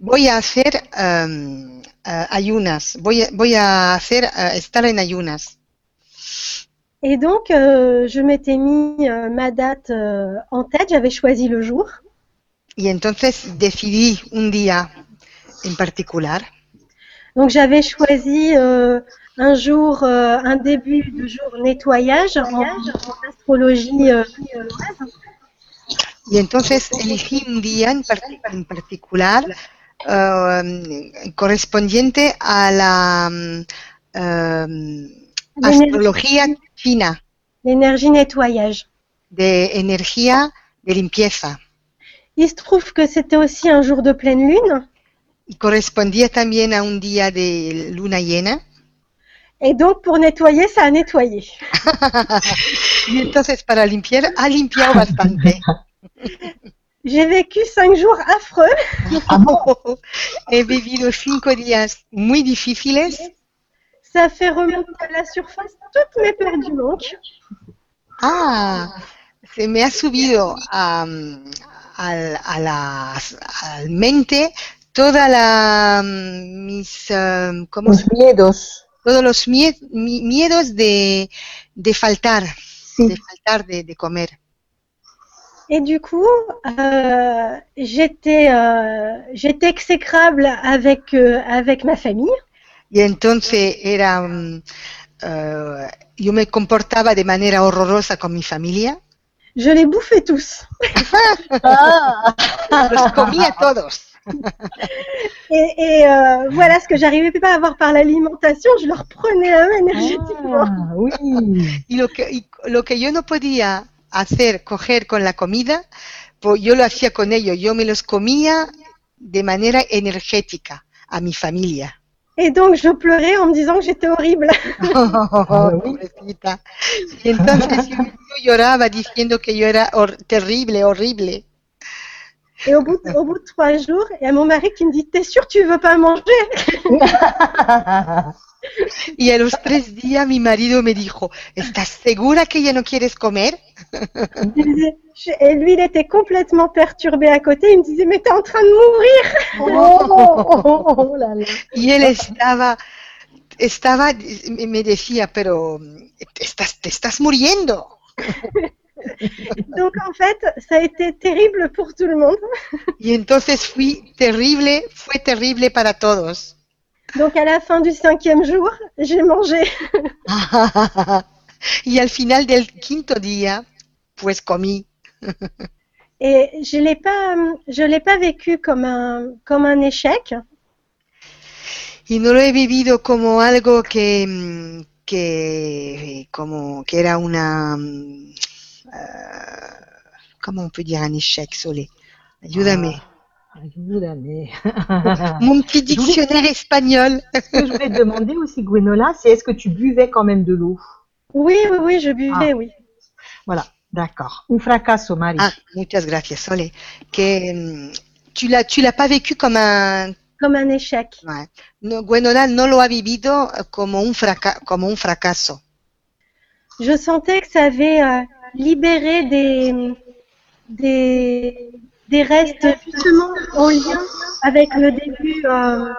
voy a hacer am, ah, ayunas, voy a, voy a hacer ah, estar en ayunas. Et donc, euh, je m'étais mis euh, ma date euh, en tête, j'avais choisi le jour. Y entonces decidí un día en particular. Donc, j'avais choisi euh, un jour, euh, un début de jour nettoyage en, en astrologie euh. Y entonces elegí un día en, parti- en particular um, correspondiente a la um, astrología china l'énergie nettoyage. de energía de limpieza. Il se trouve que c'était aussi un jour de pleine lune. Y correspondía también a un día de luna llena. Et donc, pour nettoyer, ça a nettoyé. Entonces para limpiar ha limpiado bastante. J'ai vécu cinq jours affreux. Ah bon He vivido cinco días muy difíciles. Ça fait remonter à la surface toutes mes peurs du manque. Ah, se me ha subido a, al- a la al mente toda la mis um, ¿cómo Los miedos. todos los mie- mi- miedos de, de faltar, Sí. de faltar de, de comer. Et du coup, euh, j'étais euh, j'étais exécrable avec, euh, avec ma famille. Y entonces era eh, yo me comportaba de manera horrorosa con mi familia. Je les bouffais tous. Ah. Los comía todos. Et, et, euh, voilà ce que j'arrivais pas à avoir par l'alimentation, je leur prenais la main énergétiquement. Ah, oui. Y lo que, y lo que yo no podía hacer, coger con la comida, pues yo lo hacía con ellos. Yo me los comía de manera energética a mi familia. Et donc je pleurais en me disant que j'étais horrible. Oui. Pobrecita. Y entonces yo, lloraba diciendo que yo era hor- terrible, horrible. Et au bout, de, au bout de trois jours, il y a mon mari qui me dit T'es sûr tu veux pas manger Y a los tres días mi marido me dijo, ¿estás segura que ya no quieres comer? Et lui, il était complètement perturbé à côté. Il me disait Mais t'es en train de mourir Oh, oh, oh là là. Y él estaba, estaba, me decía, pero te estás, te estás muriendo. Donc en fait, ça a été terrible pour tout le monde. Y entonces fui terrible, fue terrible para todos. Donc à la fin du cinquième jour, j'ai mangé. y al final del quinto día, pues. Et je l'ai pas, je l'ai pas vécu comme un, comme un échec. Y no lo he vivido como algo que, que, como que era una, ah, ¿cómo on peut dire un échec, Solé? Ayúdame. Ayúdame. Mon petit dictionnaire espagnol. Ce que je voulais te demander aussi, Gwenola, c'est est-ce que tu buvais quand même de l'eau? Oui, oui, oui, je buvais, Ah. oui. Voilà, d'accord. Un fracasso, Marie. Ah, muchas gracias, Solé. Que mm, tu l'as, tu l'as pas vécu comme un, Comme un échec. ouais. no, Gwenola no lo ha vivido como un fraca, como un fracaso. Je sentais que ça avait euh, libéré des, des, des restes justement en lien avec le début. euh,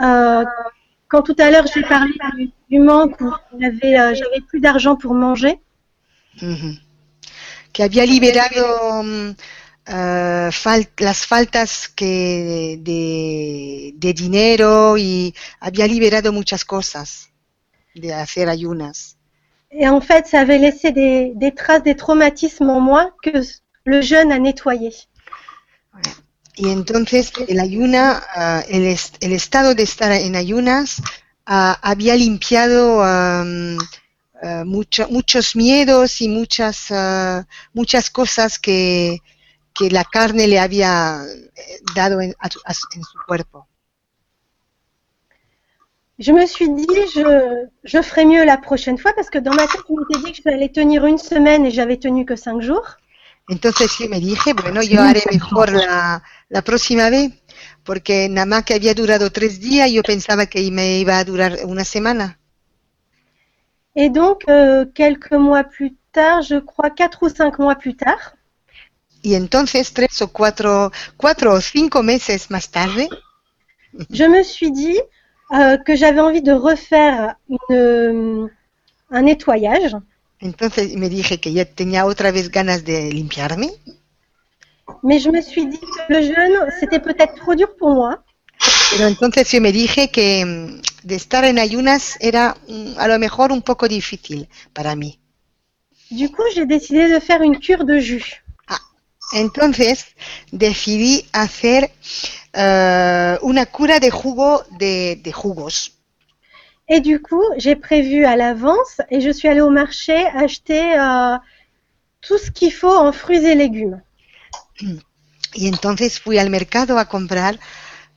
euh, quand tout à l'heure j'ai parlé du, du manque où j'avais euh, j'avais plus d'argent pour manger. Que había liberado eh, fal- las faltas que de, de dinero y había liberado muchas cosas de hacer ayunas. Et en fait, ça avait laissé des, des traces, des traumatismes en moi que le jeûne a nettoyé. Y entonces el ayuna, ah, el, est- el estado de estar en ayunas ah, había limpiado am, mucho- muchos miedos y muchas, ah, muchas cosas que, que la carne le había eh, dado en, a en su cuerpo. Je me suis dit, je, je ferai mieux la prochaine fois parce que dans ma tête, je m'étais dit que j'allais tenir une semaine et j'avais tenu que cinq jours. Entonces yo me dije, bueno, yo haré mejor la, la próxima vez, porque nada más que había durado tres días, yo pensaba que me iba a durar una semana. Et donc, euh, quelques mois plus tard, je crois quatre ou cinq mois plus tard, Y entonces, tres o cuatro, cuatro o cinco meses más tarde, je me suis dit euh, que j'avais envie de refaire une, un nettoyage. entonces me dije que ya tenía otra vez ganas de limpiarme. Mais je me suis dit que le jeûne, c'était peut-être trop dur pour moi. Pero entonces yo me dije que mm, de estar en ayunas era a lo mejor un poco difícil para mí. Du coup, j'ai décidé de faire une cure de jus. Entonces decidí hacer eh, una cura de jugo de, de jugos. Et du coup, j'ai prévu à l'avance et je suis allée au marché acheter euh, tout ce qu'il faut en fruits et légumes. Y entonces fui al mercado a comprar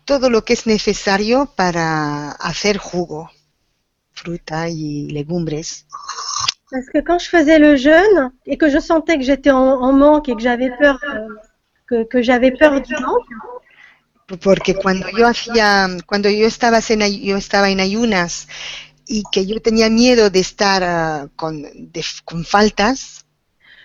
todo lo que es necesario para hacer jugo, fruta y legumbres. Parce que quand je faisais le jeûne et que je sentais que j'étais en, en manque et que j'avais peur que, que j'avais peur du manque. Porque cuando yo hacía, cuando yo estaba en, ay- yo estaba en ayunas y que yo tenía miedo de estar ah, con, de- con faltas,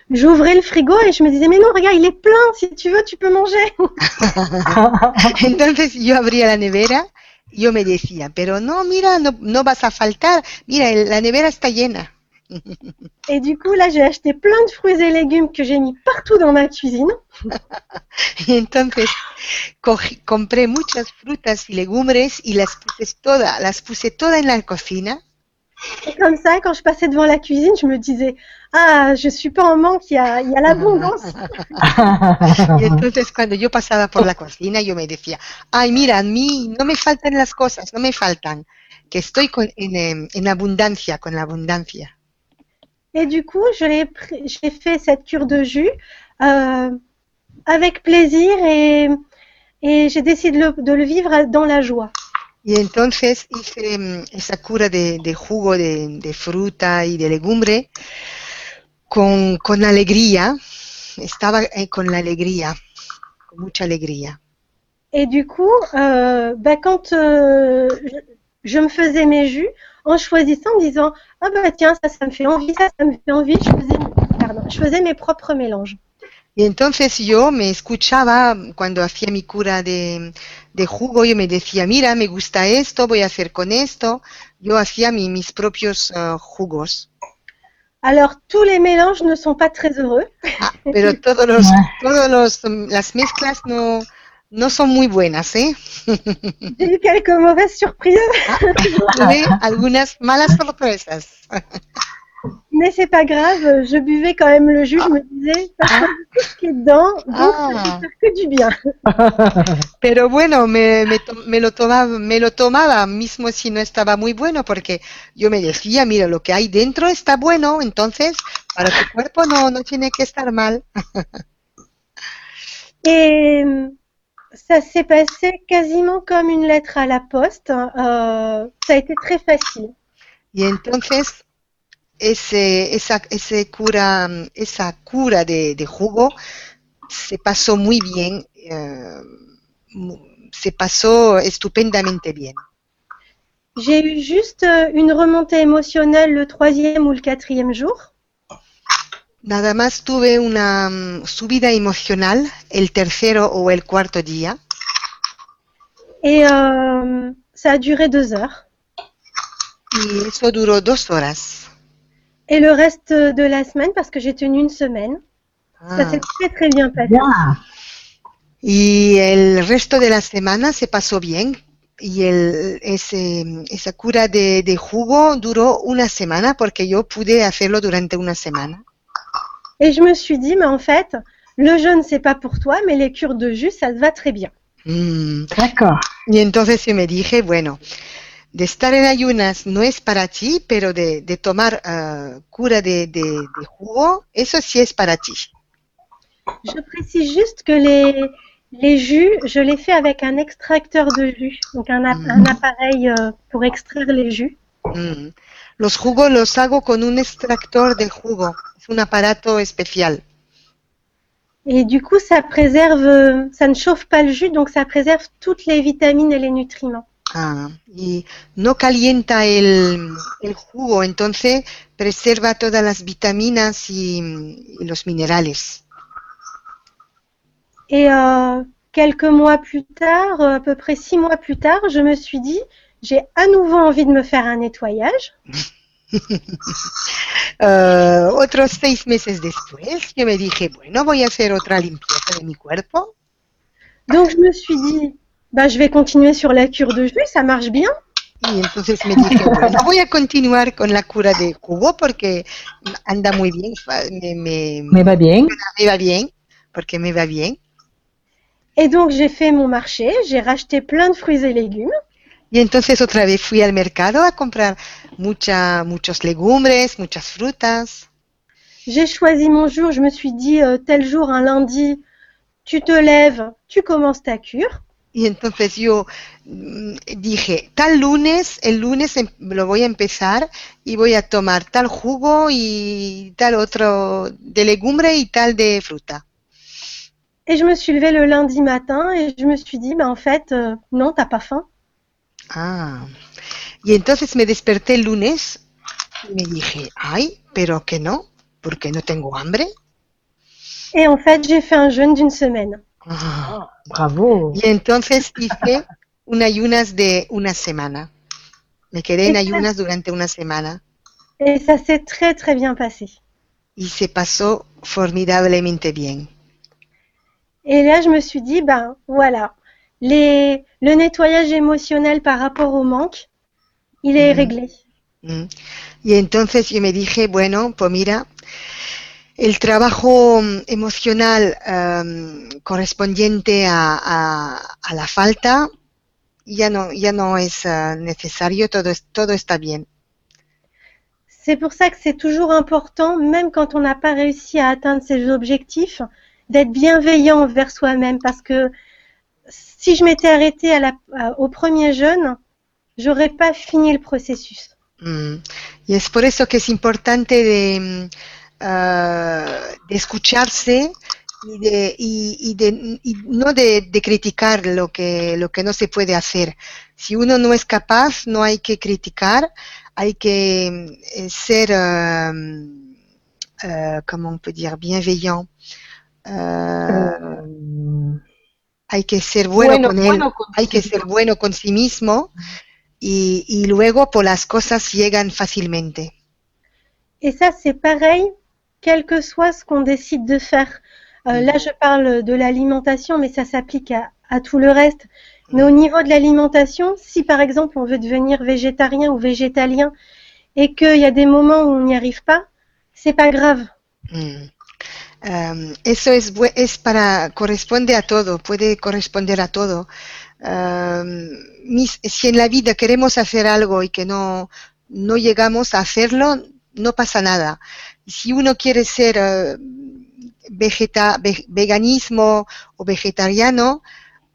J'ouvrais le frigo et je me disais, mais non, regarde, il est plein, si tu veux, tu peux manger. entonces yo abría la nevera yo me decía, pero no, mira, no, no vas a faltar, mira, la nevera está llena. Et du coup, là, j'ai acheté plein de fruits et légumes que j'ai mis partout dans ma cuisine. Entonces cogí- compré muchas frutas y legumbres y las puse todas, las puse todas en la cocina. Et comme ça, quand je passais devant la cuisine, je me disais, ah, je suis pas en manque, il y a, il y a l'abondance. Y entonces cuando yo pasaba por la cocina, yo me decía, ay, mira, a mí no me faltan las cosas, no me faltan, que estoy con- en, en abundancia, con la abundancia. Et du coup, je l'ai pris- j'ai fait cette cure de jus euh, avec plaisir et, et j'ai décidé de le, de le vivre dans la joie. Y entonces hice em, esa cura de, de jugo de, de fruta y de legumbre con, con alegría, estaba eh, con la alegría, con mucha alegría. Et du coup, euh, bah, quand euh, je, me faisais mes jus, en choisissant, en disant, ah bah tiens, ça, ça me fait envie, ça, ça me fait envie, je faisais mes propres mélanges. Y entonces yo me escuchaba cuando hacía mi cura de, de jugo, yo me decía, mira, me gusta esto, voy a hacer con esto. Yo hacía mi- mis propios eh, jugos. Alors, tous les mélanges ne sont pas très heureux. Ah, pero todos los, Ouais. todos los, las mezclas no, no son muy buenas, ¿eh? J'ai eu quelques mauvaises surprises, Tuve algunas malas sorpresas. mais c'est pas grave, je buvais quand même le jus, je me disais, ça choisit tout ce qui est dedans, donc Ah. ça peut faire que du bien. Pero bueno, me, me, to- me lo tomaba, me lo tomaba mismo si no estaba muy bueno, porque yo me decía, mira, lo que hay dentro está bueno, entonces para tu cuerpo no, no tiene que estar mal. Et ça s'est passé quasiment comme une lettre à la poste. euh, ça a été très facile. Y entonces ese, esa, ese cura, esa cura de, de jugo se pasó muy bien, eh, se pasó estupendamente bien. J'ai eu juste euh, une remontée émotionnelle le troisième ou le quatrième jour. Nada más tuve una mm, subida emocional el tercero o el cuarto día Et euh, ça a duré deux heures. y eso duró dos horas. Et le reste de la semaine, parce que j'ai tenu une semaine, ça Ah, s'est très très bien passé. Bien. Y el resto de la semana se pasó bien y el, ese, esa cura de, de jugo duró una semana porque yo pude hacerlo durante una semana. Et je me suis dit, mais en fait, le jeûne, c'est pas pour toi, mais les cures de jus, ça te va très bien. Mm. D'accord. Y entonces yo me dije, bueno, de estar en ayunas no es para ti, pero de, de tomar ah, cura de, de, de jugo, eso sí es para ti. Je précise juste que les, les jus, je les fais avec un extracteur de jus, donc un, ap- un appareil euh, pour extraire les jus. Mm. Los jugos los hago con un extractor de jugo, es un aparato especial. Et du coup, ça préserve, euh, ça ne chauffe pas le jus, donc ça préserve toutes les vitamines et les nutriments. Ah, y no calienta el, el jugo, entonces preserva todas las vitaminas y, y los minerales. Et euh, quelques mois plus tard, à peu près six mois plus tard, je me suis dit, j'ai à nouveau envie de me faire un nettoyage. Eh, otros seis meses después, yo me dije, bueno, voy a hacer otra limpieza de mi cuerpo. Donc je me suis dit, bah, je vais continuer sur la cure de jus, ça marche bien. Y entonces me dije, bueno, voy a continuar con la cura de jugo porque anda muy bien, me, me, Mais va bien. me va bien, porque me va bien. Et donc j'ai fait mon marché, j'ai racheté plein de fruits et légumes. Y entonces otra vez fui al mercado a comprar mucha, muchos legumbres, muchas frutas. J'ai choisi mon jour, je me suis dit, euh, tel jour, un lundi, tu te lèves, tu commences ta cure. Y entonces yo mm, dije, tal lunes, el lunes lo voy a empezar y voy a tomar tal jugo y tal otro de legumbre y tal de fruta. Et je me suis levée le lundi matin et je me suis dit, bah, en fait, euh, non, t'as pas faim. Ah. Y entonces me desperté el lunes y me dije, ay, pero que no, porque no tengo hambre. Et en fait, j'ai fait un jeûne d'une semaine. Ah. Bravo. Y entonces hice un ayunas de una semana. Me quedé en ayunas durante una semana Et ça s'est très très bien passé. y se pasó formidablemente bien. Et là, je me suis dit, ben voilà, les, le nettoyage émotionnel par rapport au manque, il est Mhm. réglé. Mm. Y entonces yo me dije, bueno, pues mira, el trabajo mm, emocional em, correspondiente a, a- a la falta ya no, ya no es eh, necesario, todo, es- todo está bien. C'est pour ça que c'est toujours important, même quand on n'a pas réussi à atteindre ses objectifs, d'être bienveillant envers soi-même. Parce que si je m'étais arrêtée à la, à- au premier jeûne, j'aurais pas fini le processus. Mm. Y es por eso que es importante de, mm, de escucharse y, de, y, y de- y no de, de criticar lo que, lo que no se puede hacer. Si uno no es capaz, no hay que criticar, hay que eh, ser, ah, mm, ah, on peut dire, bienveillant. Euh, hay que ser bueno, bueno, con él, bueno con hay que ser bueno con sí mismo y, y luego pues las cosas llegan fácilmente. C'est pareil, quel que soit ce qu'on décide de faire. Euh, là, je parle de l'alimentation, mais ça s'applique à, à tout le reste. Mais au niveau de l'alimentation, si par exemple on veut devenir végétarien ou végétalien et qu'il y a des moments où on n'y arrive pas, c'est pas grave. Mm. Um, eso es, es para, corresponde a todo, puede corresponder a todo. Um, mis- si en la vida queremos hacer algo y que no, no llegamos a hacerlo, no pasa nada. Si uno quiere ser eh, vegeta, ve- veganismo o vegetariano,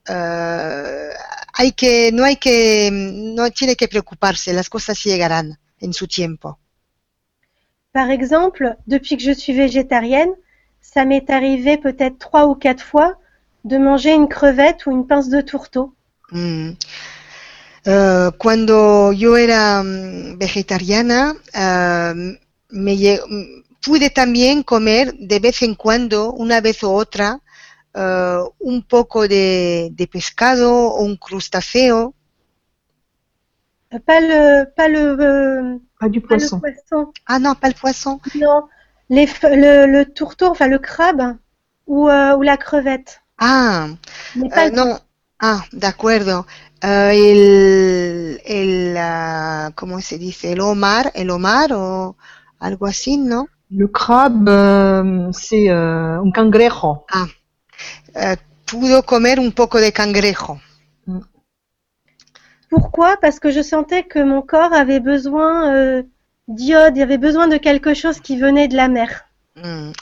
eh, hay que, no hay que, no tiene que preocuparse, las cosas llegarán en su tiempo. Par exemple, depuis que je suis végétarienne, ça m'est arrivé peut-être trois ou quatre fois de manger une crevette ou une pince de tourteau. Mm. Eh, cuando yo era mm, vegetariana, eh, me pude también comer de vez en cuando, una vez o otra, eh, un poco de, de pescado o un crustáceo. Euh, Pas le, pas le, euh, Pas du pas le poisson. poisson. Ah non, pas le poisson. Non, les, le, le tourteau, enfin le crabe ou, euh, ou la crevette. Ah, Mais pas eh, le no. Ah, de acuerdo. Eh, el, el, ah, ¿cómo se dice? El homar, el homar o algo así, ¿no? Le crabe, euh, c'est euh, un cangrejo. Eh, pudo comer un poco de cangrejo. Pourquoi? Parce que je sentais que mon corps avait besoin euh, d'iode, il y avait besoin de quelque chose qui venait de la mer. Mm.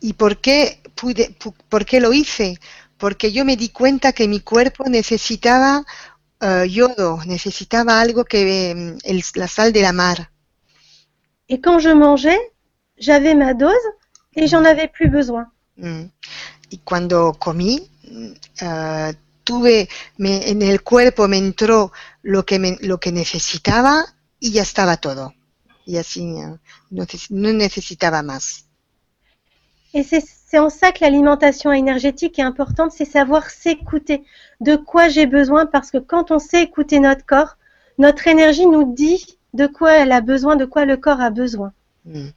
¿Y por qué, pude, pu- por qué lo hice? Porque yo me di cuenta que mi cuerpo necesitaba eh, yodo, necesitaba algo que mm, el- la sal de la mar. Et quand je mangeais, j'avais ma dose et j'en avais plus besoin. Mm. Y cuando comí, mm, eh, tuve, me- en el cuerpo me entró lo que, me- lo que necesitaba y ya estaba todo. Y así eh, no, no necesitaba más. Et c'est c'est en ça que l'alimentation énergétique est importante, c'est savoir s'écouter. De quoi j'ai besoin? Parce que quand on sait écouter notre corps, notre énergie nous dit de quoi elle a besoin, de quoi le corps a besoin. Mm.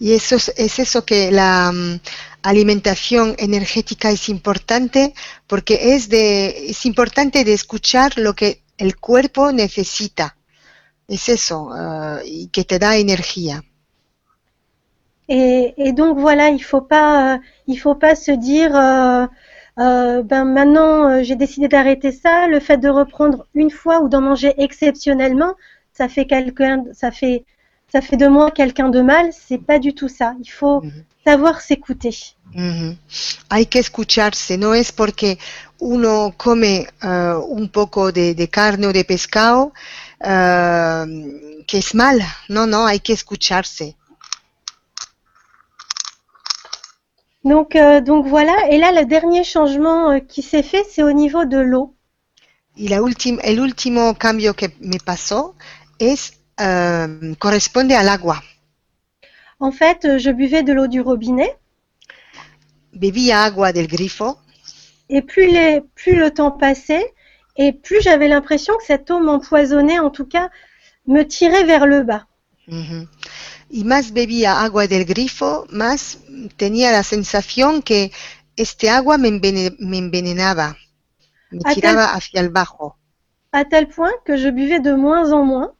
Y eso es, es eso que la mm, alimentación energética es importante porque es de es importante de escuchar lo que el cuerpo necesita. Es eso eh, y que te da energía. Et, et donc voilà, il faut pas, euh, il faut pas se dire, euh, euh, ben maintenant euh, j'ai décidé d'arrêter ça. Le fait de reprendre une fois ou d'en manger exceptionnellement, ça fait quelqu'un, ça fait, ça fait de moi quelqu'un de mal. C'est pas du tout ça. Il faut Mhm. savoir s'écouter. Ujú. Hay que escucharse, no es porque uno come eh, un poco de, de carne o de pescado eh, que es mal. No, no, hay que escucharse. Donc, euh, donc voilà. Et là, le dernier changement euh, qui s'est fait, c'est au niveau de l'eau. Y la ultim- el último cambio que me pasó es eh, corresponde al agua. En fait, euh, je buvais de l'eau du robinet Bebía agua del grifo et plus, les, plus le temps passait et plus j'avais l'impression que cette eau m'empoisonnait, en tout cas, me tirait vers le bas. Ujú. y más bebía agua del grifo, más tenía la sensación que este agua me, me envenenaba, me tiraba hacia el bajo. À tel point que je buvais de moins en moins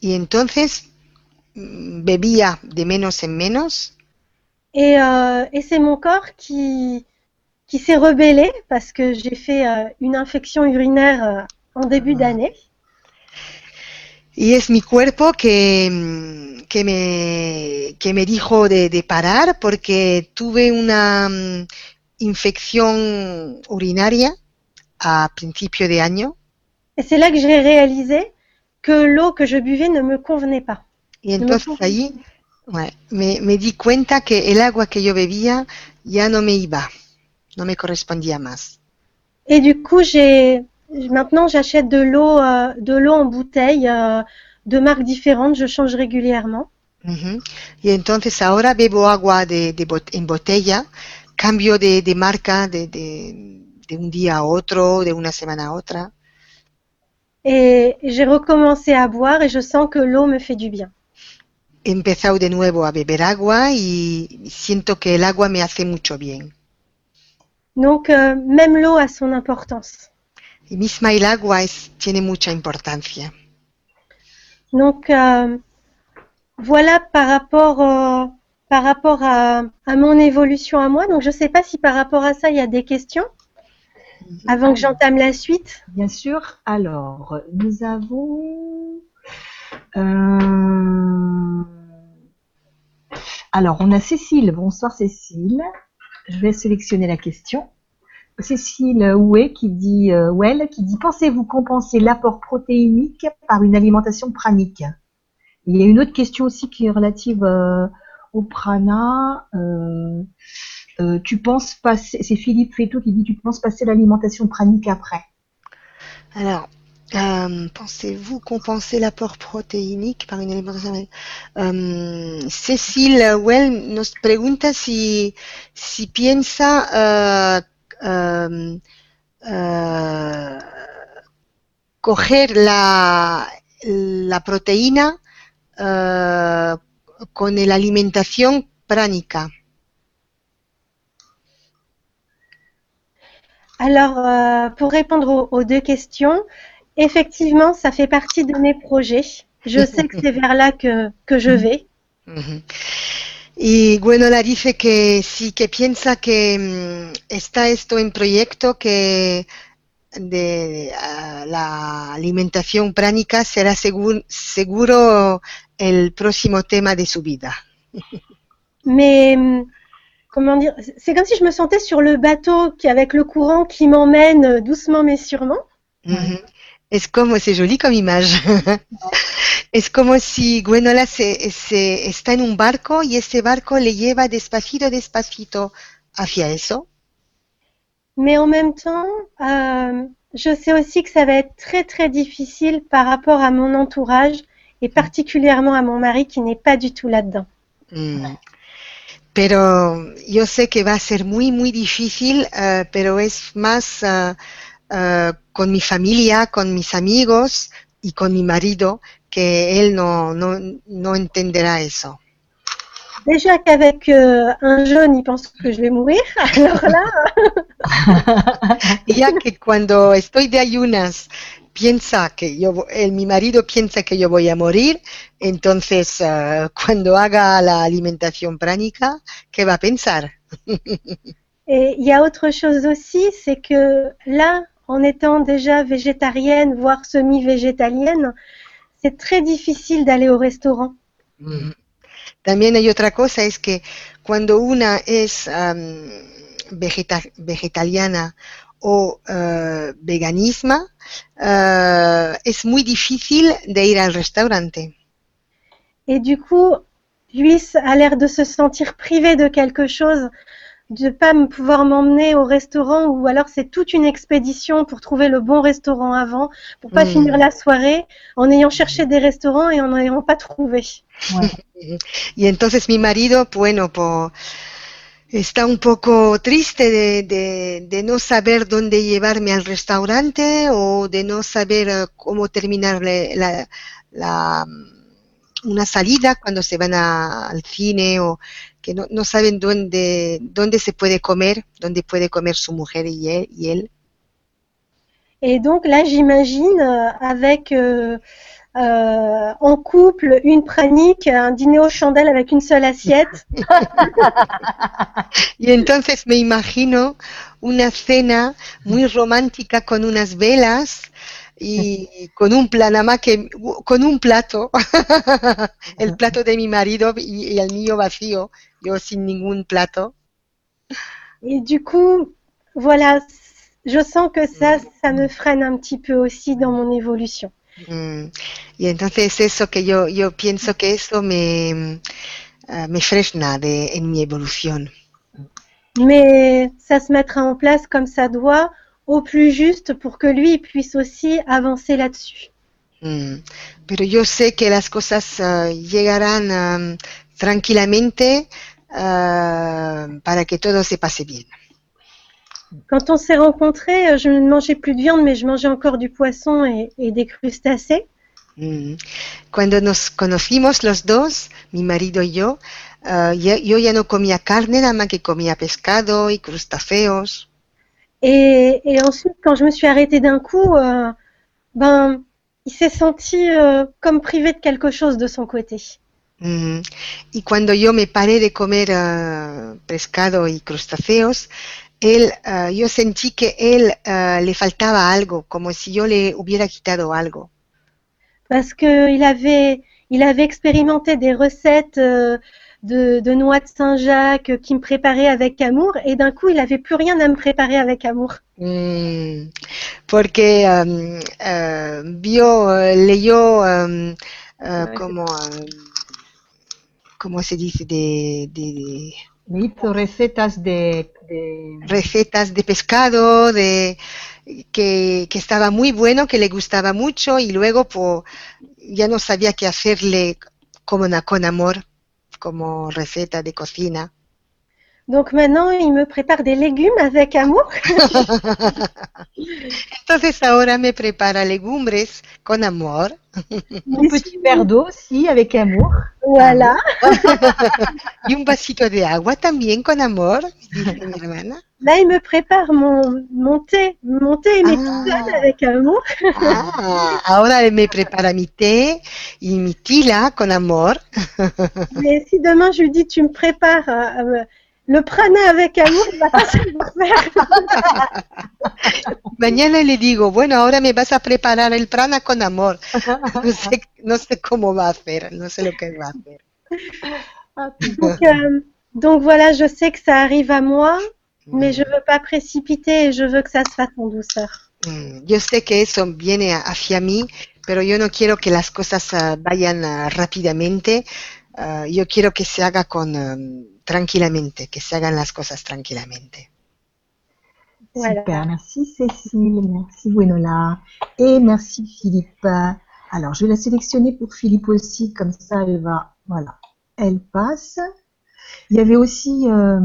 Y entonces mm, bebía de menos en menos. Et, euh, et c'est mon corps qui, qui s'est rebellé parce que j'ai fait euh, une infection urinaire euh, en début d'année. y es mi cuerpo que, mm, que, me, que me dijo de, de parar porque tuve una mm, infección urinaria a principio de año. Et c'est là que j'ai réalisé que l'eau que je buvais ne me convenait pas. y entonces bueno, me, me di cuenta que el agua que yo bebía ya no me iba, no me correspondía más. Et du coup, j'ai maintenant j'achète de l'eau euh, de l'eau en bouteille euh, de marques différentes. Je change régulièrement. Ujú. Y entonces ahora bebo agua de, de bot- en botella, cambio de, de marca de, de, de un día a otro, de una semana a otra. Et j'ai recommencé à boire et je sens que l'eau me fait du bien. He empezado de nuevo a beber agua y siento que el agua me hace mucho bien. Donc euh, même l'eau a son importance. Y misma el agua es, tiene mucha importancia. Donc euh, voilà par rapport euh, par rapport à, à mon évolution à moi. Donc je ne sais pas si par rapport à ça il y a des questions avant que j'entame la suite. Bien sûr. Alors, nous avons. euh, Alors, on a Cécile. Bonsoir Cécile. Je vais sélectionner la question. Cécile Houet qui dit, euh, Well, qui dit Pensez-vous compenser l'apport protéinique par une alimentation pranique? Il y a une autre question aussi qui est relative euh, au prana. Euh, tu penses passer, c'est Philippe Féto qui dit Tu penses passer l'alimentation pranique après? Alors, euh, pensez-vous compenser l'apport proteínico para una alimentación? Um, Cecil Well nos pregunta si, si piensa coger la, la proteína uh, con. Alors, euh, pour répondre aux, aux deux questions, effectivement, ça fait partie de mes projets. Je sais que c'est vers là que, que je vais. Ujú. Y Gwenola dice que sí, que piensa que mm, está esto en proyecto, que de ah, la alimentación pránica será segur- seguro el próximo tema de su vida. Mais hum, comment dire, c'est comme si je me sentais sur le bateau qui avec le courant qui m'emmène euh, doucement mais sûrement. Es como, c'est joli comme image. es como si Gwenola se, se- está en un barco y ese barco le lleva despacito, despacito hacia eso? Mais en même temps, euh, je sais aussi que ça va être très très difficile par rapport à mon entourage et particulièrement à mon mari qui n'est pas du tout là-dedans. Mm. Pero yo sé que va a ser muy, muy difícil, eh, pero es más eh, con mi familia, con mis amigos y con mi marido, que él no, no, no entenderá eso. Déjà qu'avec euh, un jeune, il pense que je vais mourir. Alors là, ya que cuando estoy de ayunas piensa que yo, el, mi marido piensa que yo voy a morir, entonces eh, cuando haga la alimentación pránica, ¿qué va a pensar? Et il y a autre chose aussi, c'est que là, en étant déjà végétarienne, voire semi-végétalienne, c'est très difficile d'aller au restaurant. Ujú. También hay otra cosa, es que cuando una es vegeta- vegetariana o eh, veganisma, eh, es muy difícil de ir al restaurante. Et du coup, lui a l'air de se sentir privé de quelque chose, de pas pouvoir m'emmener au restaurant ou alors c'est toute une expédition pour trouver le bon restaurant avant, pour pas Mm. finir la soirée en ayant cherché des restaurants et en n'ayant pas trouvé. Y entonces mi marido, bueno, está un poco triste de, de- no saber dónde llevarme al restaurante o de no saber eh, cómo terminar la, la, mm, una salida cuando se van a- al cine o que no, no saben dónde, dónde se puede comer, dónde puede comer su mujer y él. Y él. Et donc là, j'imagine euh, avec euh, euh, en couple une pranique, un dîner aux chandelles avec une seule assiette. Y entonces me imagino una cena muy romántica con unas velas y con un pla- nada más que con un plato, el plato de mi marido y, y el mío vacío, yo sin ningún plato. Et du coup, voilà, je sens que ça, ça me freine un petit peu aussi dans mon évolution. Mm, Y entonces eso que yo, yo pienso que eso me, ah, me frena de, en mi evolución. Mais ça se mettra en place comme ça doit, au plus juste, pour que lui puisse aussi avancer là-dessus. Mm, Pero yo sé que las cosas ah, llegarán am, tranquilamente ah, para que todo se pase bien. Quand on s'est rencontrés, euh, je ne mangeais plus de viande, mais je mangeais encore du poisson et, et des crustacés. Mm. Cuando nos conocimos los dos, mi marido y yo, ah, ya- yo ya no comía carne, nada más que comía pescado y crustáceos. Et, et ensuite, quand je me suis arrêtée d'un coup, euh, ben, il s'est senti euh, comme privé de quelque chose de son côté. Mm. Y cuando yo me paré de comer ah, pescado y crustáceos, él, ah, yo sentí que él ah, le faltaba algo, como si yo le hubiera quitado algo. Parce qu'il avait, il avait expérimenté des recettes euh, de, de noix de Saint-Jacques euh, qu'il me préparait avec amour, et d'un coup, il n'avait plus rien à me préparer avec amour. Mm, porque am, ah, vio, eh, leyó am, ah, como, am, ¿cómo se dice? De, de Hizo recetas de, de- recetas de pescado, de que, que estaba muy bueno, que le gustaba mucho y luego pues, ya no sabía qué hacerle como na- con amor, como receta de cocina. Donc maintenant, il me prépare des légumes avec amour. Entonces ahora me prepara legumbres con amor un petit verre d'eau aussi avec amour. Voilà. y un vasito de agua también con amor, dice mi hermana. Là, il me prépare mon, mon thé, mon thé et mes Ah. avec amour. Ah, ahora me prepara mi té y mi tila con amor. Mais si demain je lui dis tu me prépares euh, le prana avec amour, il va pas savoir faire. Mañana le digo, bueno, ahora me vas a preparar el prana con amor. No sé, no sé cómo va a hacer, no sé lo que va a hacer. Donc, euh, donc voilà, je sais que ça arrive à moi, mais je veux pas précipiter et je veux que ça se fasse en douceur. Mm, Yo sé que eso viene a- hacia mí, pero yo no quiero que las cosas ah, vayan ah, rápidamente. Ah, yo quiero que se haga con um, tranquilamente, que se hagan las cosas tranquilamente. Voilà. Super, merci Cécile, merci Gwenola et merci Philippe. Alors, je vais la sélectionner pour Philippe aussi, comme ça elle va, voilà, elle passe. Il y avait aussi euh,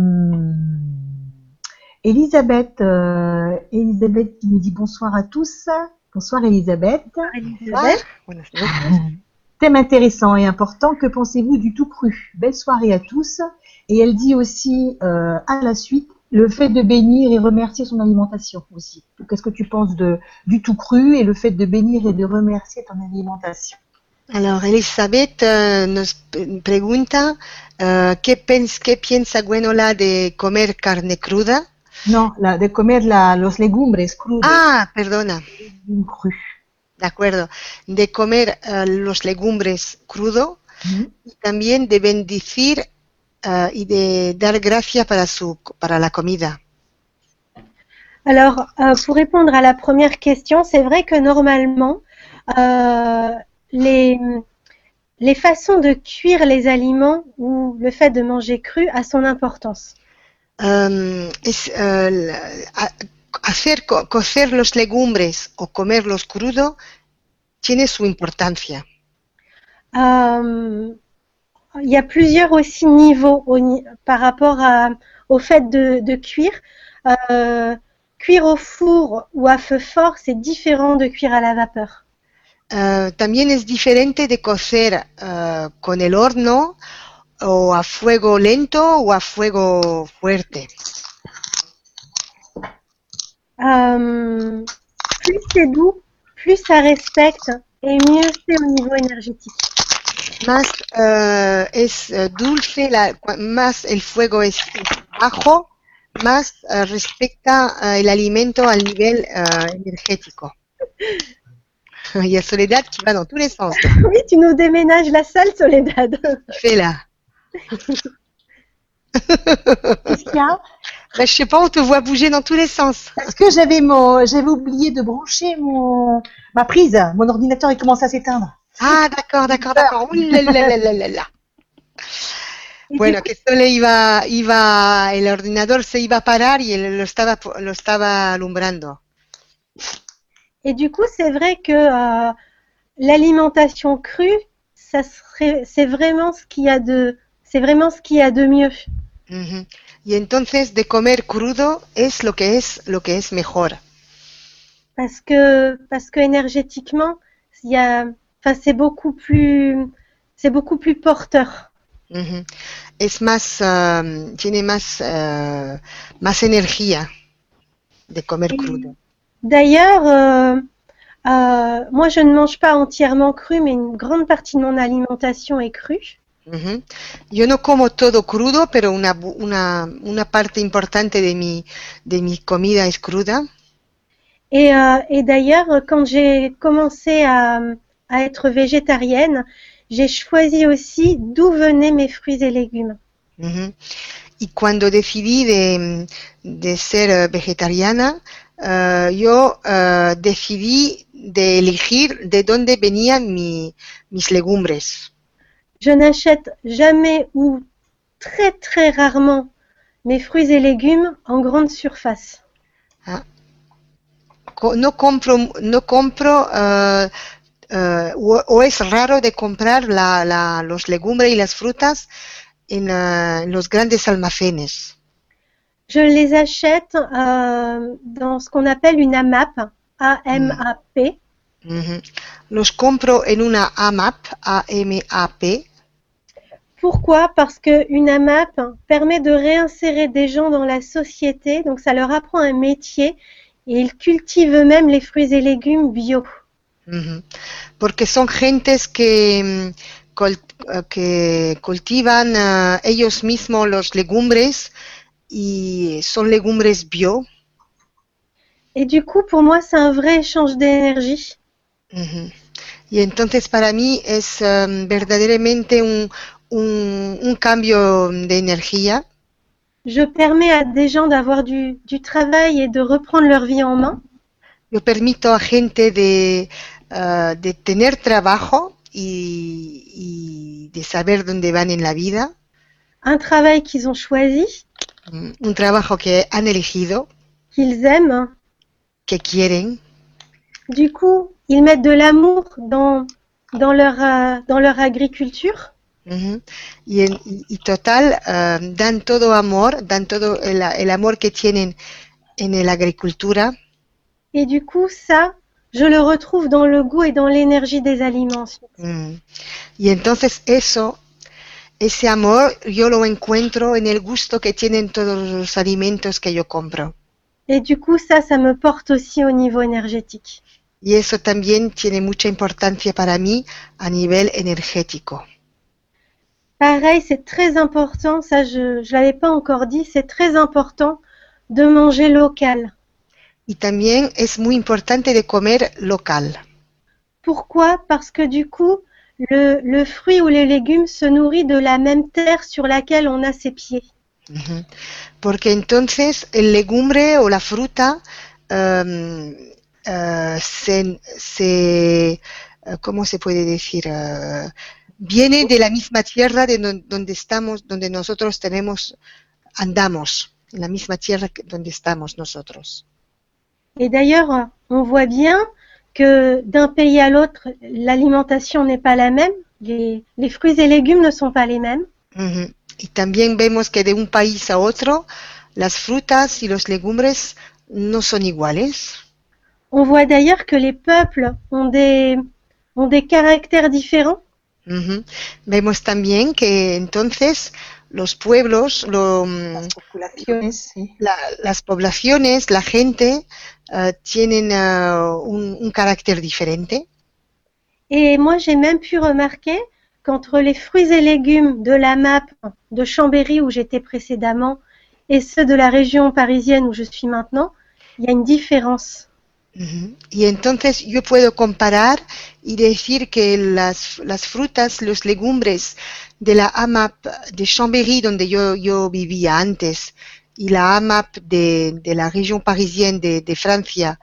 Elisabeth, euh, Elisabeth qui nous dit bonsoir à tous. Bonsoir Elisabeth. Elisabeth. Buenas noches. Thème intéressant et important, que pensez-vous du tout cru? Belle soirée à tous. Et elle dit aussi euh, à la suite le fait de bénir et remercier son alimentation aussi. Qu'est-ce que tu penses de, du tout cru et le fait de bénir et de remercier ton alimentation? Alors, Elizabeth eh, nos p- pregunta eh, ¿qué, pens- qué piensa Gwenola de comer carne cruda? Non, la, de comer la, los legumbres crudos, Ah, perdona. De acuerdo, de comer eh, los legumbres crudo Mhm. y también de bendecir eh, y de dar gracias para, su, para la comida. Alors, euh, pour répondre à la première question, c'est vrai que normalement, euh, les, les façons de cuire les aliments ou le fait de manger cru a son importance. Um, es, uh, la- a- hacer co- cocer los legumbres o comerlos crudo tiene su importancia. Euh, il y a plusieurs aussi niveaux au ni- par rapport à- au fait de, de cuire. Euh, cuire au four ou à feu fort, c'est différent de cuire à la vapeur. Uh, también es diferente de cocer uh, con el horno o a fuego lento o a fuego fuerte. Euh, plus c'est doux, plus ça respecte et mieux c'est au niveau énergétique. Más uh, es uh, dulce, la- más el fuego es bajo, más uh, respecta uh, el alimento al nivel uh, energético. Il y a Soledad qui va dans tous les sens. Oui, tu nous déménages la salle, Soledad. Fais-la. Qu'est-ce qu'il y a? Je sais pas, on te voit bouger dans tous les sens. Parce que j'avais mon, j'avais oublié de brancher mon, ma prise. Mon ordinateur il commence à s'éteindre. Ah, d'accord, d'accord, d'accord. Bueno, que solo iba, iba, el ordenador se iba a parar y él lo estaba, lo estaba alumbrando. Et du coup, c'est vrai que euh, l'alimentation crue, ça serait, c'est vraiment ce qu'il y a de, c'est vraiment ce qu'il y a de mieux. Ujú. Y entonces de comer crudo es lo que es, lo que es mejor. Parce que, parce que énergétiquement, il y a, enfin, c'est beaucoup plus, c'est beaucoup plus porteur. Es más, um, tiene más, uh, más energía de comer Et- crudo. D'ailleurs, euh, euh, moi, je ne mange pas entièrement cru, mais une grande partie de mon alimentation est crue. Ujú. Yo no como todo crudo, pero una, una, una parte importante de mi, de mi comida es cruda. Et, euh, et d'ailleurs, quand j'ai commencé à, à être végétarienne, j'ai choisi aussi d'où venaient mes fruits et légumes. Ujú. Y cuando decidí de, de ser eh, vegetariana, eh, yo eh, decidí de elegir de dónde venían mi- mis legumbres. Je n'achète jamais ou très très rarement mes fruits et légumes en grande surface. Co- No compro, no compro eh, eh, o, o es raro de comprar la- la- los legumbres y las frutas en, eh, en los grandes almacenes. Je les achète dans ce qu'on appelle une AMAP, A-M-A-P. Ujú. Los compro en una AMAP, A-M-A-P, Pourquoi? Parce qu'une AMAP permet de réinsérer des gens dans la société, donc ça leur apprend un métier et ils cultivent eux-mêmes les fruits et légumes bio. Ujú. Porque son gentes que, mm, eh, que cultivan eh, ellos mismos los legumbres y son legumbres bio. Et du coup, pour moi, c'est un vrai échange d'énergie. Ujú. Y entonces para mí es em, verdaderamente un, un- un cambio de energía? Je permets à des gens d'avoir du, du travail et de reprendre leur vie en main. Yo permito a gente de, eh, de tener trabajo y, y de saber dónde van en la vida. Un travail qu'ils ont choisi, Un trabajo que han elegido, qu'ils aiment. que quieren. Du coup, ils mettent de l'amour dans, dans, leur, euh, dans leur agriculture. Ujú. Y, en- y- y total, eh, dan todo amor, dan todo el, el amor que tienen en la agricultura. Et du coup, ça, je le retrouve dans le goût et dans l'énergie des aliments. Mm. Y entonces eso, ese amor, yo lo encuentro en el gusto que tienen todos los alimentos que yo compro. Et du coup, ça, ça me porte aussi au niveau énergétique. Y eso también tiene mucha importancia para mí a nivel energético. Pareil, c'est très important, ça je ne l'avais pas encore dit, c'est très important de manger local. Y también es muy importante de comer local. Pourquoi? Parce que du coup, le, le fruit ou les légumes se nourrit de la même terre sur laquelle on a ses pieds. Ujú. Porque entonces el legumbre o la fruta eh, se, se, eh, ¿cómo se puede decir? Eh, viene de la misma tierra de don- donde estamos, donde nosotros tenemos, andamos, la misma tierra donde estamos nosotros. Et d'ailleurs, on voit bien que d'un pays à l'autre, l'alimentation n'est pas la même. Les, les fruits et légumes ne sont pas les mêmes. Ujú. Y también vemos que de un país a otro, las frutas y los legumbres no son iguales. On voit d'ailleurs que les peuples ont des, ont des caractères différents. Ujú. Vemos también que entonces los pueblos, lo, mm, Las sí. la- las poblaciones, la gente, eh, tienen eh, un, un carácter diferente. Et moi, j'ai même pu remarquer qu'entre les fruits et légumes de la MAP de Chambéry où j'étais précédemment et ceux de la région parisienne où je suis maintenant, il y a une différence. Y entonces yo puedo comparar y decir que las, las frutas, los legumbres de la AMAP de Chambéry, donde yo, yo vivía antes, y la AMAP de, de la región parisienne de, de Francia,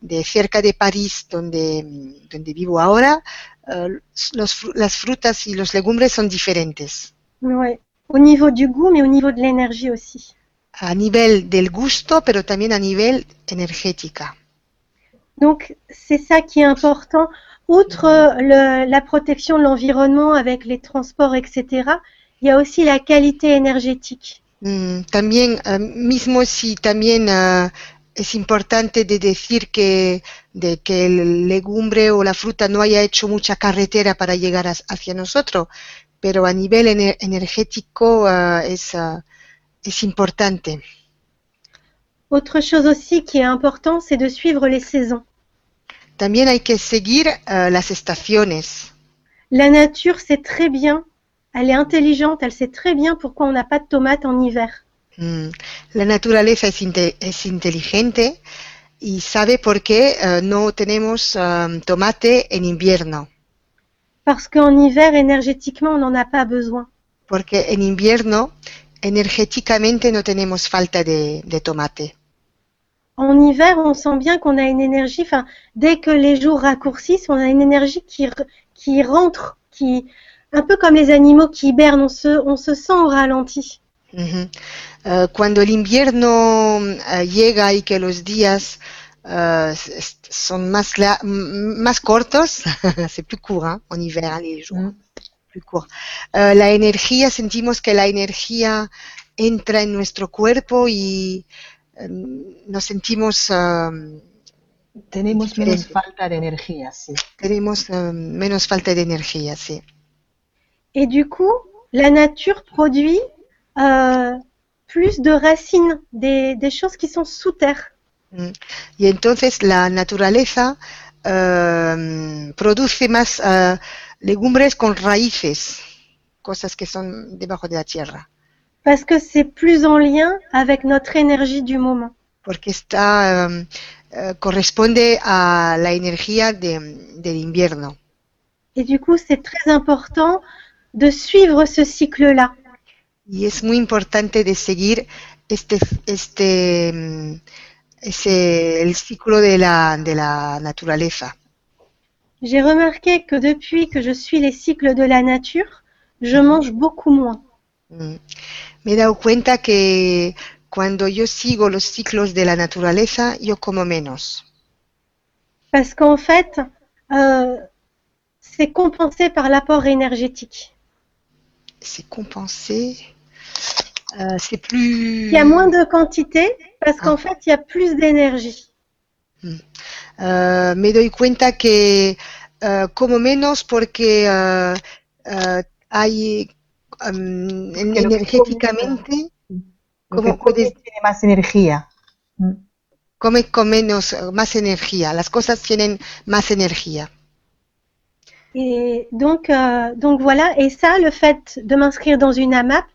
de cerca de París, donde, donde vivo ahora, eh, los las frutas y los legumbres son diferentes. Ouais. Au niveau du goût, mais au niveau de l'énergie aussi. A nivel del gusto, pero también a nivel energética. Donc, c'est ça qui est important. Outre euh, le- la protection de l'environnement avec les transports, etc., il y a aussi la qualité énergétique. Mm, también, eh, mismo si también eh, es importante de decir que, de que el legumbre o la fruta no haya hecho mucha carretera para llegar as- hacia nosotros, pero a nivel ener- energético es, eh, es importante. Autre chose aussi qui est important, c'est de suivre les saisons. También hay que seguir eh, las estaciones. La nature sait très bien, elle est intelligente, elle sait très bien pourquoi on n'a pas de tomates en hiver. Mm, La naturaleza es, inte- es inteligente y sabe por qué eh, no tenemos eh, tomate en invierno. Parce qu'en hiver, énergétiquement, on n'en a pas besoin. porque en invierno energéticamente no tenemos falta de, de tomate. En hiver, on sent bien qu'on a une énergie, enfin, dès que les jours raccourcissent, on a une énergie qui, qui rentre, qui, un peu comme les animaux qui hibernent, on se, on se sent au ralenti. Ujú. Eh, cuando el invierno eh, llega y que los días s- son más, la- m- más cortos, c'est plus court hein, en hiver, hein, les jours Mm. plus court. Eh, la energía, sentimos que la energía entra en nuestro cuerpo y nos sentimos eh, Tenemos menos Diferente. falta de energía, sí. tenemos eh, menos falta de energía, sí. Et du coup, la nature produit euh, plus de racines, des, des choses qui sont sous terre. Mm. Y entonces la naturaleza eh, produce más eh, legumbres con raíces, cosas que son debajo de la tierra, Parce que c'est plus en lien avec notre énergie du moment. porque está, eh, eh, corresponde a la energía de- del invierno. Et du coup, c'est très important de suivre ce cycle-là. Y es muy importante de seguir este, este, ese, el ciclo de la, de la naturaleza. J'ai remarqué que depuis que je suis les cycles de la nature, je mange beaucoup moins. Mm. Me he dado cuenta que cuando yo sigo los ciclos de la naturaleza, yo como menos, Parce qu'en fait, euh, c'est compensé par l'apport énergétique. c'est compensé, euh, c'est plus... Il y a moins de quantité parce qu'en fait, il y a plus d'énergie. Euh, me doy cuenta que euh, como menos porque hay um, energéticamente ¿Cómo puedes- tiene más energía. Mm. come con menos, más energía, las cosas tienen más energía. Et donc, euh, donc voilà. Et ça, le fait de m'inscrire dans une AMAP,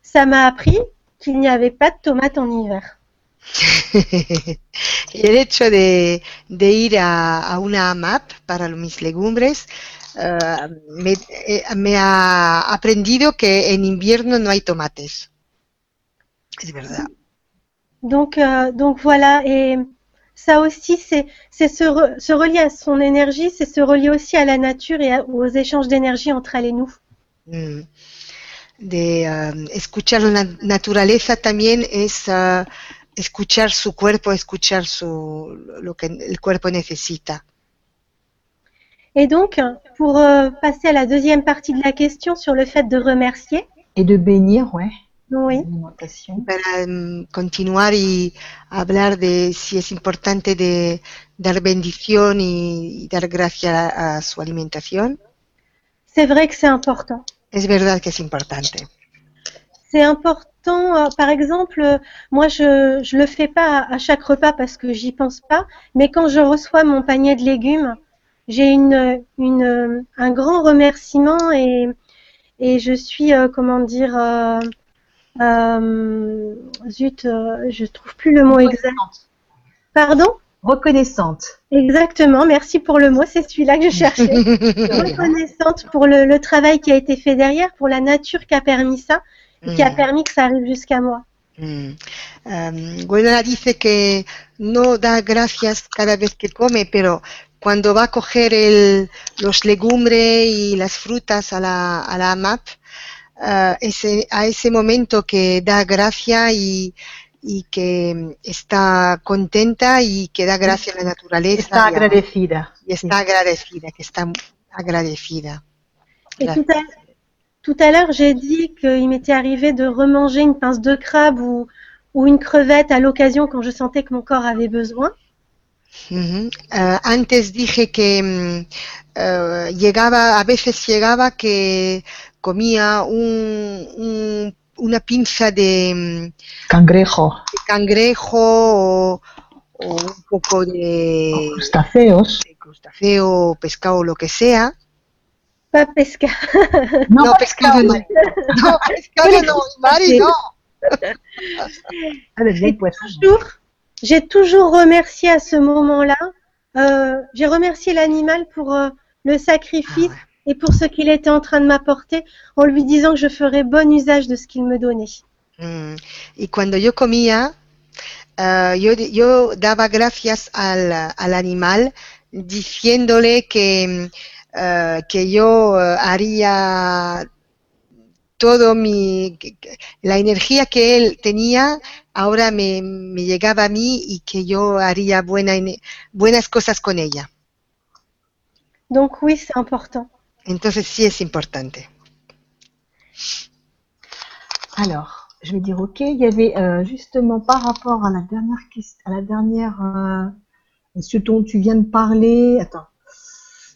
ça m'a appris qu'il n'y avait pas de tomates en hiver. y el hecho de, de ir a, a una AMAP para mis legumbres eh, me, eh, me ha aprendido que en invierno no hay tomates. Es verdad. Donc, euh, donc voilà. Et ça aussi, c'est se, re- se relier à son énergie, c'est se relier aussi à la nature et à- aux échanges d'énergie entre elle et nous. Mm. De um, escuchar la naturaleza también es uh, escuchar su cuerpo, escuchar su, lo que el cuerpo necesita. Et donc, pour euh, passer à la deuxième partie de la question sur le fait de remercier, Et de bénir, ouais. oui. Para um, continuar y hablar de si es importante de dar bendición y, y dar gracia a, a su alimentación, c'est vrai que c'est important. es verdad que es importante. C'est important, euh, par exemple, euh, moi je je le fais pas à, à chaque repas parce que j'y pense pas, mais quand je reçois mon panier de légumes, j'ai une une un grand remerciement et et je suis euh, comment dire euh, euh, zut, je trouve plus le mot exact. Pardon? Reconnaissante. Exactement, merci pour le mot, c'est celui-là que je cherchais. Reconnaissante pour le, le travail qui a été fait derrière, pour la nature qui a permis ça, qui a Mm. permis que ça arrive jusqu'à moi. Mm. Um, Gwendolyn dice que no da gracias cada vez que come, pero cuando va a coger el- los legumbres y las frutas a la, a la MAP, uh, ese, a ese momento que da gracia y, y que mm, está contenta y que da gracia a la naturaleza Está y, a- agradecida. y está agradecida, que está agradecida. Et tout à, tout à l'heure, j'ai dit qu'il m'était arrivé de remanger une pince de crabe ou, ou une crevette à l'occasion quand je sentais que mon corps avait besoin. Ah, antes dije que mm, eh, llegaba, a veces llegaba que comía un, un- una pinza de, mm, Cangrejo. de cangrejo o, o un poco de, Crustáceos. de crustáceo, pescado, lo que sea. Pas pesca. No, No, pescado no. No, pescado no, Mari, no. J'ai toujours remercié à ce moment-là. euh, j'ai remercié l'animal pour euh, le sacrifice Ah et pour ce qu'il était en train de m'apporter en lui disant que je ferais bon usage de ce qu'il me donnait. Mm. Y cuando yo comía, ah, yo, yo daba gracias al, al animal diciéndole que, ah, que yo haría todo mi, la energía que él tenía, ahora me, me llegaba a mí y que yo haría buena, buenas cosas con ella. Donc oui, c'est important. Entonces sí es importante. Alors, je vais dire OK. Il y avait euh, justement par rapport à la dernière question, à la dernière, euh, ce dont tu viens de parler. Attends,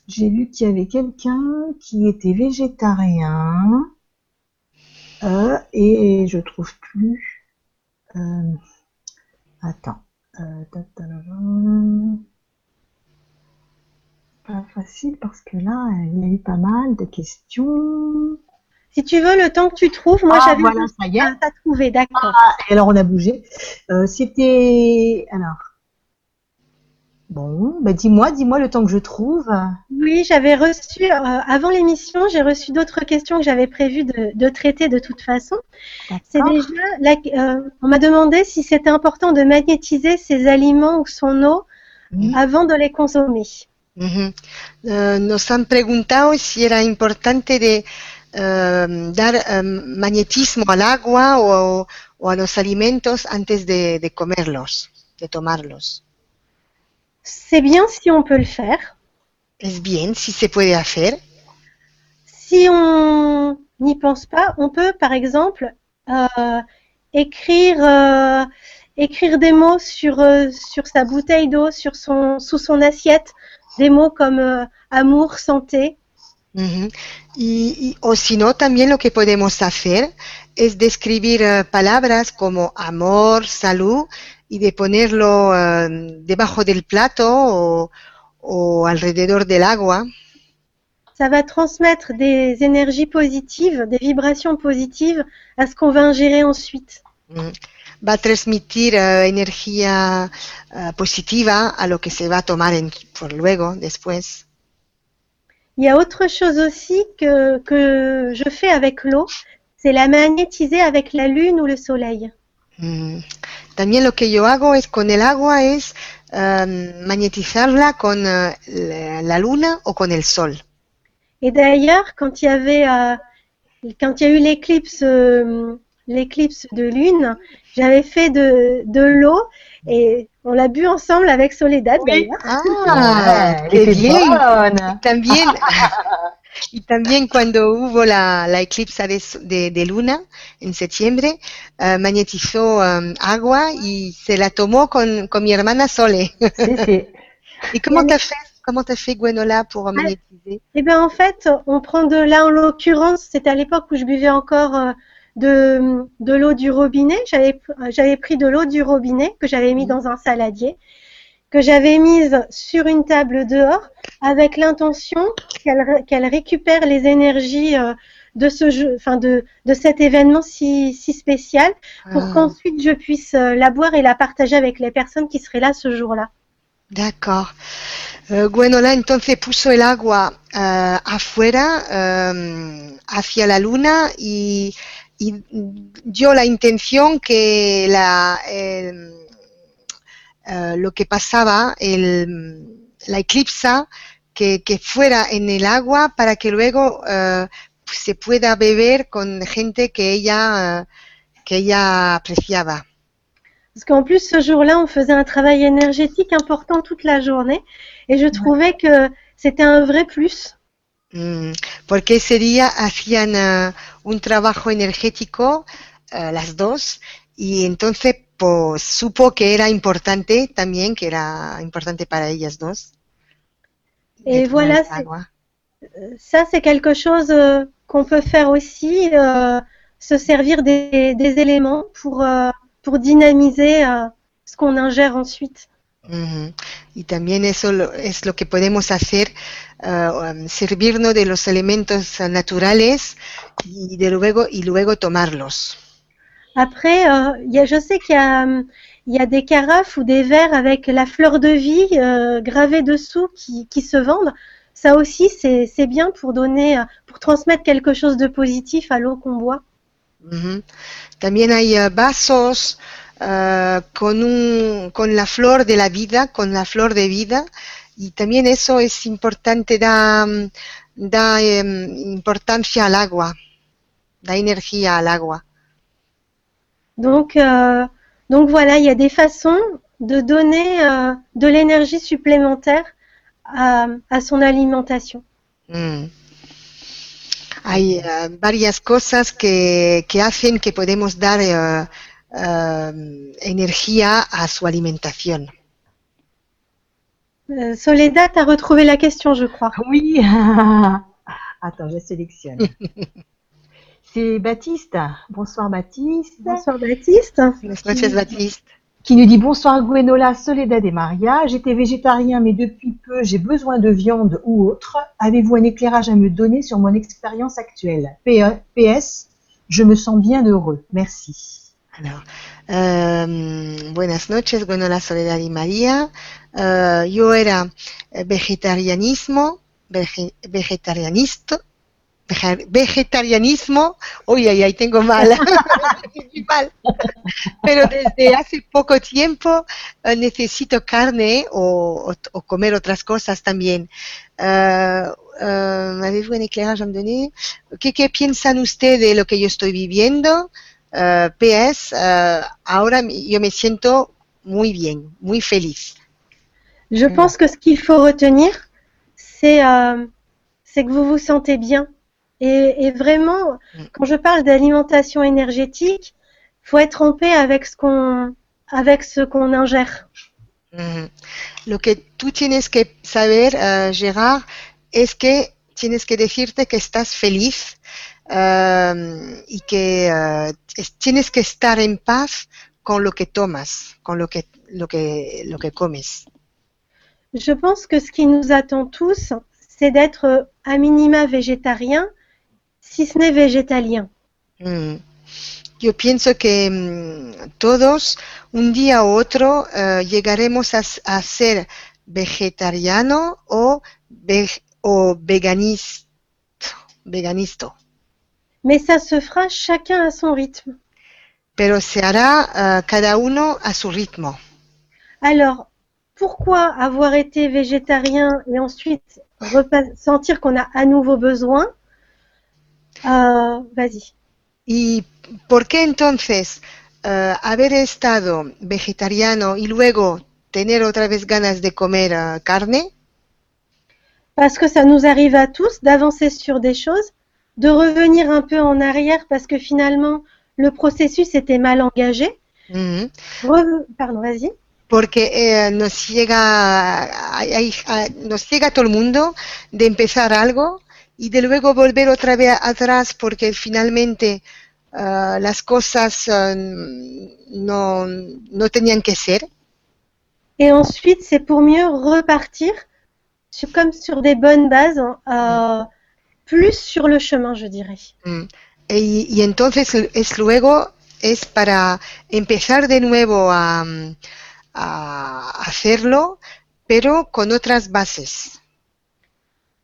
j'ai lu qu'il y avait quelqu'un qui était végétarien euh, et je trouve plus. Euh, attends. Euh. Pas facile parce que là, il y a eu pas mal de questions. Si tu veux, le temps que tu trouves, moi Ah, j'avais voilà, ça y est. Ah, t'as trouvé, d'accord. Et alors on a bougé. Euh, C'était alors. Bon, bah dis-moi, dis-moi le temps que je trouve. Oui, j'avais reçu, euh, avant l'émission, j'ai reçu d'autres questions que j'avais prévu de, de traiter de toute façon. C'est D'accord. déjà, la- euh, on m'a demandé si c'était important de magnétiser ses aliments ou son eau Mhm. avant de les consommer. Ujú. Eh, nos han preguntado si era importante de eh, dar eh, magnetismo al agua o, o a los alimentos antes de, de comerlos, de tomarlos. C'est bien si on peut le faire. Es bien, si se puede hacer. Si on n'y pense pas, on peut par exemple euh, écrire, euh, écrire des mots sur, euh, sur sa bouteille d'eau, sur son, sous son assiette, des mots comme amour, santé. Ujú. Y, y- o si no, también lo que podemos hacer es describir eh, palabras como amor, salud y de ponerlo eh, debajo del plato o, o alrededor del agua. Ça va transmettre des énergies positives, des vibrations positives à ce qu'on va ingérer ensuite. Mm. Va a transmitir eh, energía eh, positiva a lo que se va a tomar en- por luego, después. Il y a autre chose aussi que, que je fais avec l'eau, c'est la magnétiser avec la lune ou le soleil. Mm. También lo que yo hago es con el agua es magnetizarla con eh, la- la luna o con el sol. Et d'ailleurs, quand il y avait euh, quand il y a eu l'éclipse, euh, l'éclipse de lune, j'avais fait de, de l'eau et on l'a bu ensemble avec Soledad Oui. d'ailleurs. Ah, qué bien. También, y también cuando hubo la, la eclipse de, de- de luna en septiembre, eh, magnetizó em, agua y se la tomó con, con mi hermana Sole. Si, si. ¿Y cómo te fait, cómo te fait Gwenola pour magnétiser Eh bien, en fait, on prend de là, en l'occurrence, c'était à l'époque où je buvais encore euh, de, de l'eau du robinet. J'avais, pris de l'eau du robinet que j'avais mis Mhm. dans un saladier, que j'avais mise sur une table dehors avec l'intention qu'elle, ré- qu'elle récupère les énergies euh, de ce jeu, enfin de, de cet événement si, si spécial pour Ah, qu'ensuite je puisse euh, la boire et la partager avec les personnes qui seraient là ce jour-là. D'accord. Eh, Gwenola entonces puso el agua eh, afuera em, hacia la luna y, y dio la intención que la, eh, lo que pasaba, el, la eclipsa, que, que fuera en el agua para que luego eh, se pueda beber con gente que ella, que ella apreciaba. Parce qu'en plus, ce jour-là, on faisait un travail énergétique important toute la journée. Et je trouvais que c'était un vrai plus. Mm, porque ese día hacían eh, un trabajo energético eh, las dos y entonces pues supo que era importante también, que era importante para ellas dos. Et voilà, agua. ça, c'est quelque chose euh, qu'on peut faire aussi, euh, se servir des, des éléments pour, euh, pour dynamiser euh, ce qu'on ingère ensuite. Ujú. Y también eso lo- es lo que podemos hacer, um, servirnos de los elementos naturales y de luego y luego tomarlos. Après, euh, y a, je sais qu'il y a, hum, il y a des carafes ou des verres avec la fleur de vie euh, gravée dessous qui, qui se vendent. Ça aussi, c'est bien pour donner, euh, pour transmettre quelque chose de positif à l'eau qu'on boit. Ujú. También hay eh, vasos eh, con, un, con la flor de la vida, con la flor de vida, y también eso es importante, da, mm, da importancia al agua, da energía al agua. Donc, euh, donc voilà, il y a des façons de donner euh, de l'énergie supplémentaire à, à son alimentation. Mm. Hay eh, varias cosas que, que hacen que podemos dar eh, eh, energía a su alimentación. Euh, Soledad, tu as retrouvé la question, je crois. Oui. Attends, je sélectionne. C'est Baptiste. Bonsoir Baptiste. Bonsoir Baptiste. Buenas noches, Baptiste. Qui nous dit bonsoir Gwenola, Soledad et Maria. J'étais végétarien mais depuis peu j'ai besoin de viande ou autre. Avez-vous un éclairage à me donner sur mon expérience actuelle? PS, je me sens bien heureux. Merci. Alors, em, buenas noches, bueno, la Soledad y María. Eh, yo era eh, vegetarianismo, vege- vegetarianisto, veja- vegetarianismo, uy, ay, tengo mal, Estoy mal. pero desde hace poco tiempo eh, necesito carne o, o- comer otras cosas también. Eh, eh, ¿Avez-vous un éclairage? ¿Qué, ¿Qué piensan ustedes de lo que yo estoy viviendo? Eh, PS, eh, ahora yo me siento muy bien, muy feliz. Je pense que ce qu'il faut retenir, c'est euh, que vous vous sentez bien. Et, et vraiment, Mm. quand je parle d'alimentation énergétique, faut être en paix avec ce qu'on avec ce qu'on ingère. Ujú. Lo que tú tienes que saber, eh, Gerard, es que tienes que decirte que estás feliz eh, y que es- tienes que estar en paz con lo que tomas, con lo que, lo que, lo que comes. Je pense que ce qui nous attend tous, c'est d'être à minima végétarien, si ce n'est végétalien. Mm. Yo pienso que mm, todos, un día u otro, eh, llegaremos a, a ser vegetariano o, veg- o veganis- veganisto. Mais ça se fera chacun à son rythme. pero se hará eh, cada uno a su ritmo. Alors, pourquoi avoir été végétarien et ensuite sentir qu'on a à nouveau besoin? Euh, Vas-y. ¿Y por qué entonces eh, haber estado vegetariano y luego tener otra vez ganas de comer eh, carne? Parce que ça nous arrive à tous d'avancer sur des choses, de revenir un peu en arrière parce que finalement le processus était mal engagé. Ujú. Re- Pardon, vas-y. Porque eh, nos llega hay- hay- a- nos llega a todo el mundo de empezar algo y de luego volver otra vez atrás porque finalmente eh, las cosas eh, no, no tenían que ser. Et ensuite, c'est pour mieux repartir sur- comme sur des bonnes bases, euh, plus sur le chemin, je dirais. Mm. Y, y entonces es luego es para empezar de nuevo a, a hacerlo, pero con otras bases.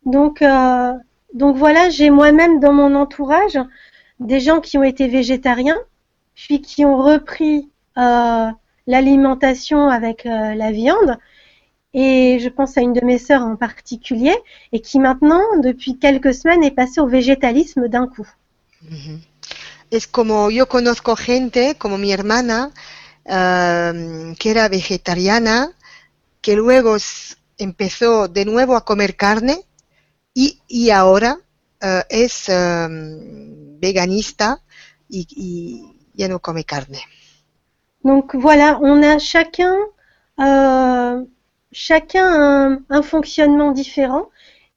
Donc, euh, donc voilà, j'ai moi-même dans mon entourage des gens qui ont été végétariens, puis qui ont repris euh, l'alimentation avec euh, la viande. Et je pense à une de mes sœurs en particulier, et qui maintenant, depuis quelques semaines, est passée au végétalisme d'un coup. Ujú. Es como yo conozco gente, como mi hermana, eh, que era vegetariana, que luego empezó de nuevo a comer carne y, y ahora eh, es eh, veganista y, y ya no come carne. Donc voilà, on a chacun, euh, chacun un, un fonctionnement différent.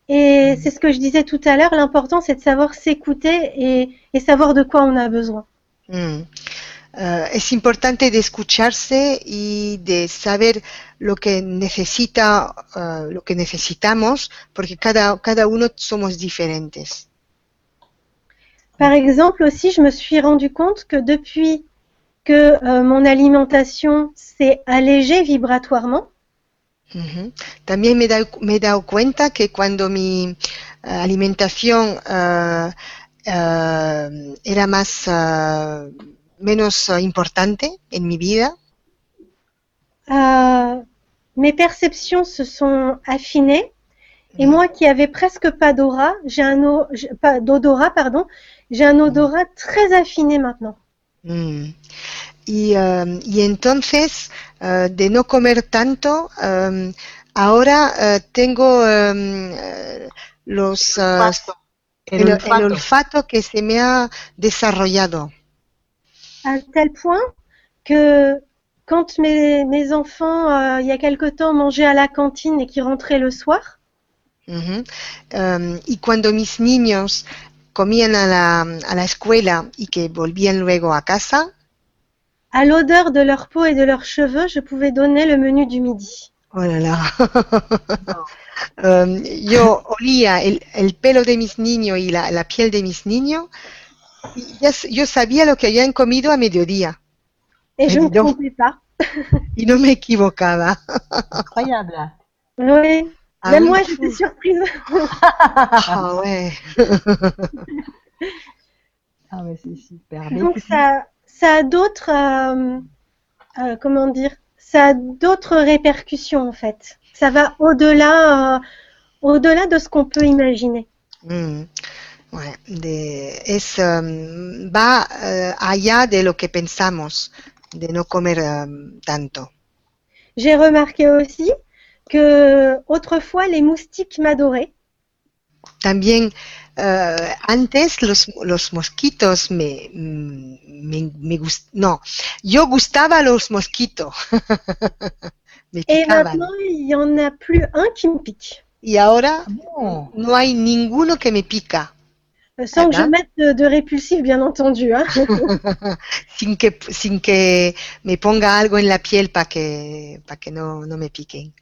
Et c'est ce que je disais tout à l'heure, l'important c'est de savoir s'écouter et, et savoir de quoi on a besoin. Mm. Eh, es importante de escucharse y de saber lo que necesita, eh, lo que necesitamos, porque cada, cada uno somos diferentes. Par exemple aussi, je me suis rendu compte que depuis que euh, mon alimentation s'est allégée vibratoirement, Ujú. También me he dado, me he dado cuenta que cuando mi eh, alimentación era más menos eh, importante en mi vida, euh, mes perceptions se sont affinées. Et moi qui avais presque pas d'aura, j'ai un pas d'odorat, pardon, j'ai un odorat très affiné maintenant. Mm. Y, eh, y entonces, eh, de no comer tanto, eh, ahora eh, tengo eh, los, eh, El el, el olfato. olfato que se me ha desarrollado. À tel point que quand mes, mes enfants, euh, il y a quelque temps, mangeaient à la cantine et qui rentraient le soir, Ujú. Em, y cuando mis niños comían a la, a la escuela y que volvían luego a casa, à l'odeur de leur peau et de leurs cheveux, je pouvais donner le menu du midi. oh là là, Em, yo olía el, el pelo de mis niños y la, la piel de mis niños, yo sabía lo que habían comido a mediodía Et je ne me trompais pas. y no me equivocaba. Incroyable. Oui. Ah Même oui. moi, j'étais surprise. Ah ouais. Ah ouais, c'est super. Donc ça, ça a d'autres, euh, euh, comment dire, ça a d'autres répercussions en fait. Ça va au-delà, euh, au-delà de ce qu'on peut imaginer. Mm, de- es, em, va eh, allá de lo que pensamos, de no comer em, tanto. J'ai remarqué aussi que autrefois les moustiques m'adoraient. También eh, antes los, los mosquitos me, mm, me, me gust- no, yo gustaba los mosquitos, me Et picaban. maintenant, il y en a plus un qui me pique. Y ahora bon. no hay ninguno que me pica, Sans Ah que je ben. mette de, de répulsif, bien entendu. hein. sin que, sin que me ponga algo en la piel para que, pa que no, no me piquen.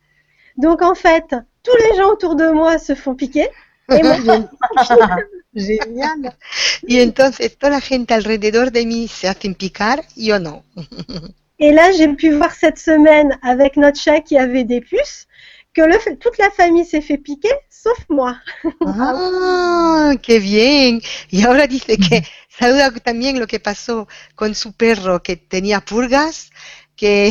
Donc en fait, tous les gens autour de moi se font piquer. Et moi, Génial. Y entonces toda la gente alrededor de mí se hacen picar, yo no? Et là, j'ai pu voir cette semaine avec notre chat qui avait des puces que le- toute la famille s'est fait piquer, sauf moi. Ah, qué bien. Y ahora dice que saluda también lo que pasó con su perro que tenía purgas, que...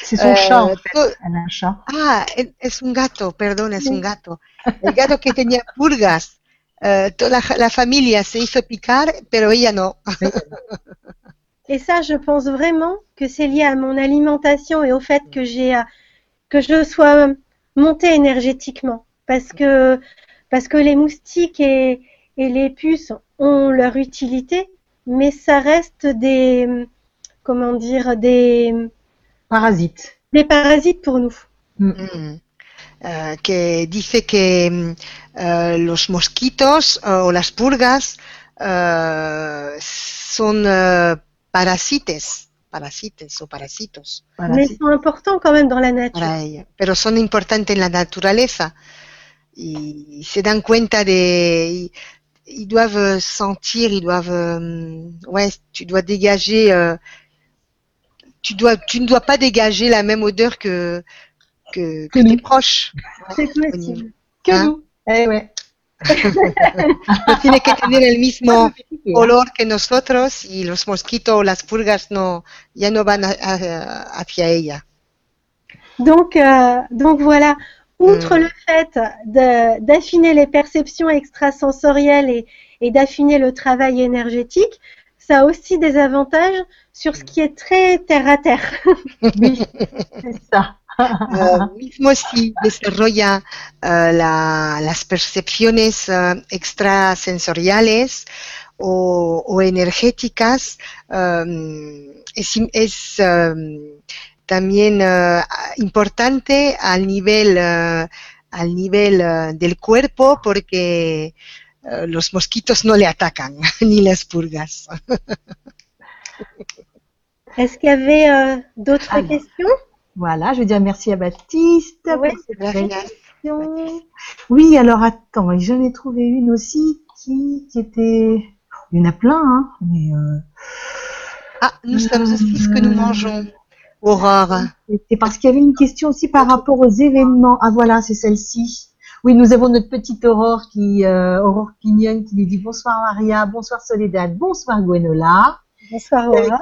C'est son eh, chat en fait. Elle a un chat. ah, es- un gato, perdón, es un gato. El gato que tenía purgas eh, toda la, la familia se hizo picar, pero ella no. Et ça, je pense vraiment que c'est lié à mon alimentation et au fait que j'ai euh, que je sois montée énergétiquement, parce que parce que les moustiques et, et les puces ont leur utilité, mais ça reste des comment dire des Parasite. des parasites pour nous. Mm. Eh, que dice que mm, eh, los mosquitos eh, o las purgas son eh, parasites, parasites o parasitos Mais Parasite. sont importants quand même dans la nature. para ella, pero son importantes en la naturaleza y se dan cuenta de, ils, ils doivent sentir, ils doivent, euh, ouais, tu dois dégager, euh, tu dois, tu ne dois pas dégager la même odeur que que, que Que tes proches. C'est possible. Que Hein? nous. Eh ouais. Tiene que tener el mismo olor que nosotros y los mosquitos o las pulgas no, ya no van a- a- hacia ella. Donc, euh, donc voilà, outre Mm. le fait de- d'affiner les perceptions extrasensorielles et, et d'affiner le travail énergétique, ça a aussi des avantages sur ce qui est très terre à terre. Oui, c'est ça. Mismo si desarrolla eh, la- las percepciones eh, extrasensoriales o, o energéticas, eh, es, es, eh, también eh, importante al nivel, al nivel del cuerpo porque los mosquitos no le atacan, ni las purgas. Est-ce qu'il y avait euh, d'autres Alors. questions Voilà, je veux dire merci à Baptiste Oui, pour cette. Oui, alors attends, j'en ai trouvé une aussi qui, qui était... Il y en a plein, hein, mais euh, Ah, nous sommes aussi ce que nous mangeons. Aurore. c'est parce qu'il y avait une question aussi par rapport aux événements. Ah voilà, c'est celle-ci. Oui, nous avons notre petite Aurore qui, euh, Aurore Pignonne qui nous dit bonsoir Maria, bonsoir Soledad, bonsoir Gwenola. Bonsoir Aurore.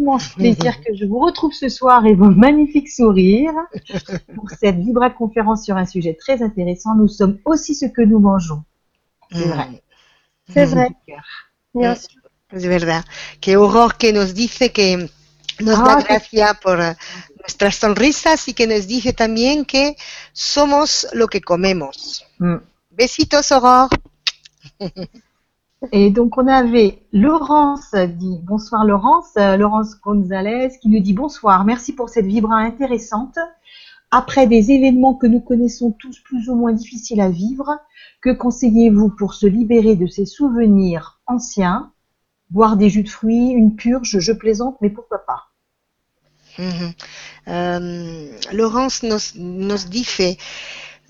Immense plaisir que je vous retrouve ce soir et vos magnifiques sourires pour cette Vibra conférence sur un sujet très intéressant. Nous sommes aussi ce que nous mangeons. C'est vrai. C'est vrai, bien Mm. sûr. Es verdad. Que Aurore que nos dice que nos Ah, da gracia por nuestras sonrisas y que nos dice también que somos lo que comemos. Mm. Besitos, Aurore. Et donc on avait Laurence dit bonsoir Laurence, euh, Laurence Gonzalez qui nous dit bonsoir, merci pour cette vibra intéressante. Après des événements que nous connaissons tous plus ou moins difficiles à vivre, que conseillez-vous pour se libérer de ces souvenirs anciens? Boire des jus de fruits, une purge, je plaisante, mais pourquoi pas? Ujú. Em, Laurence nos, nos dice,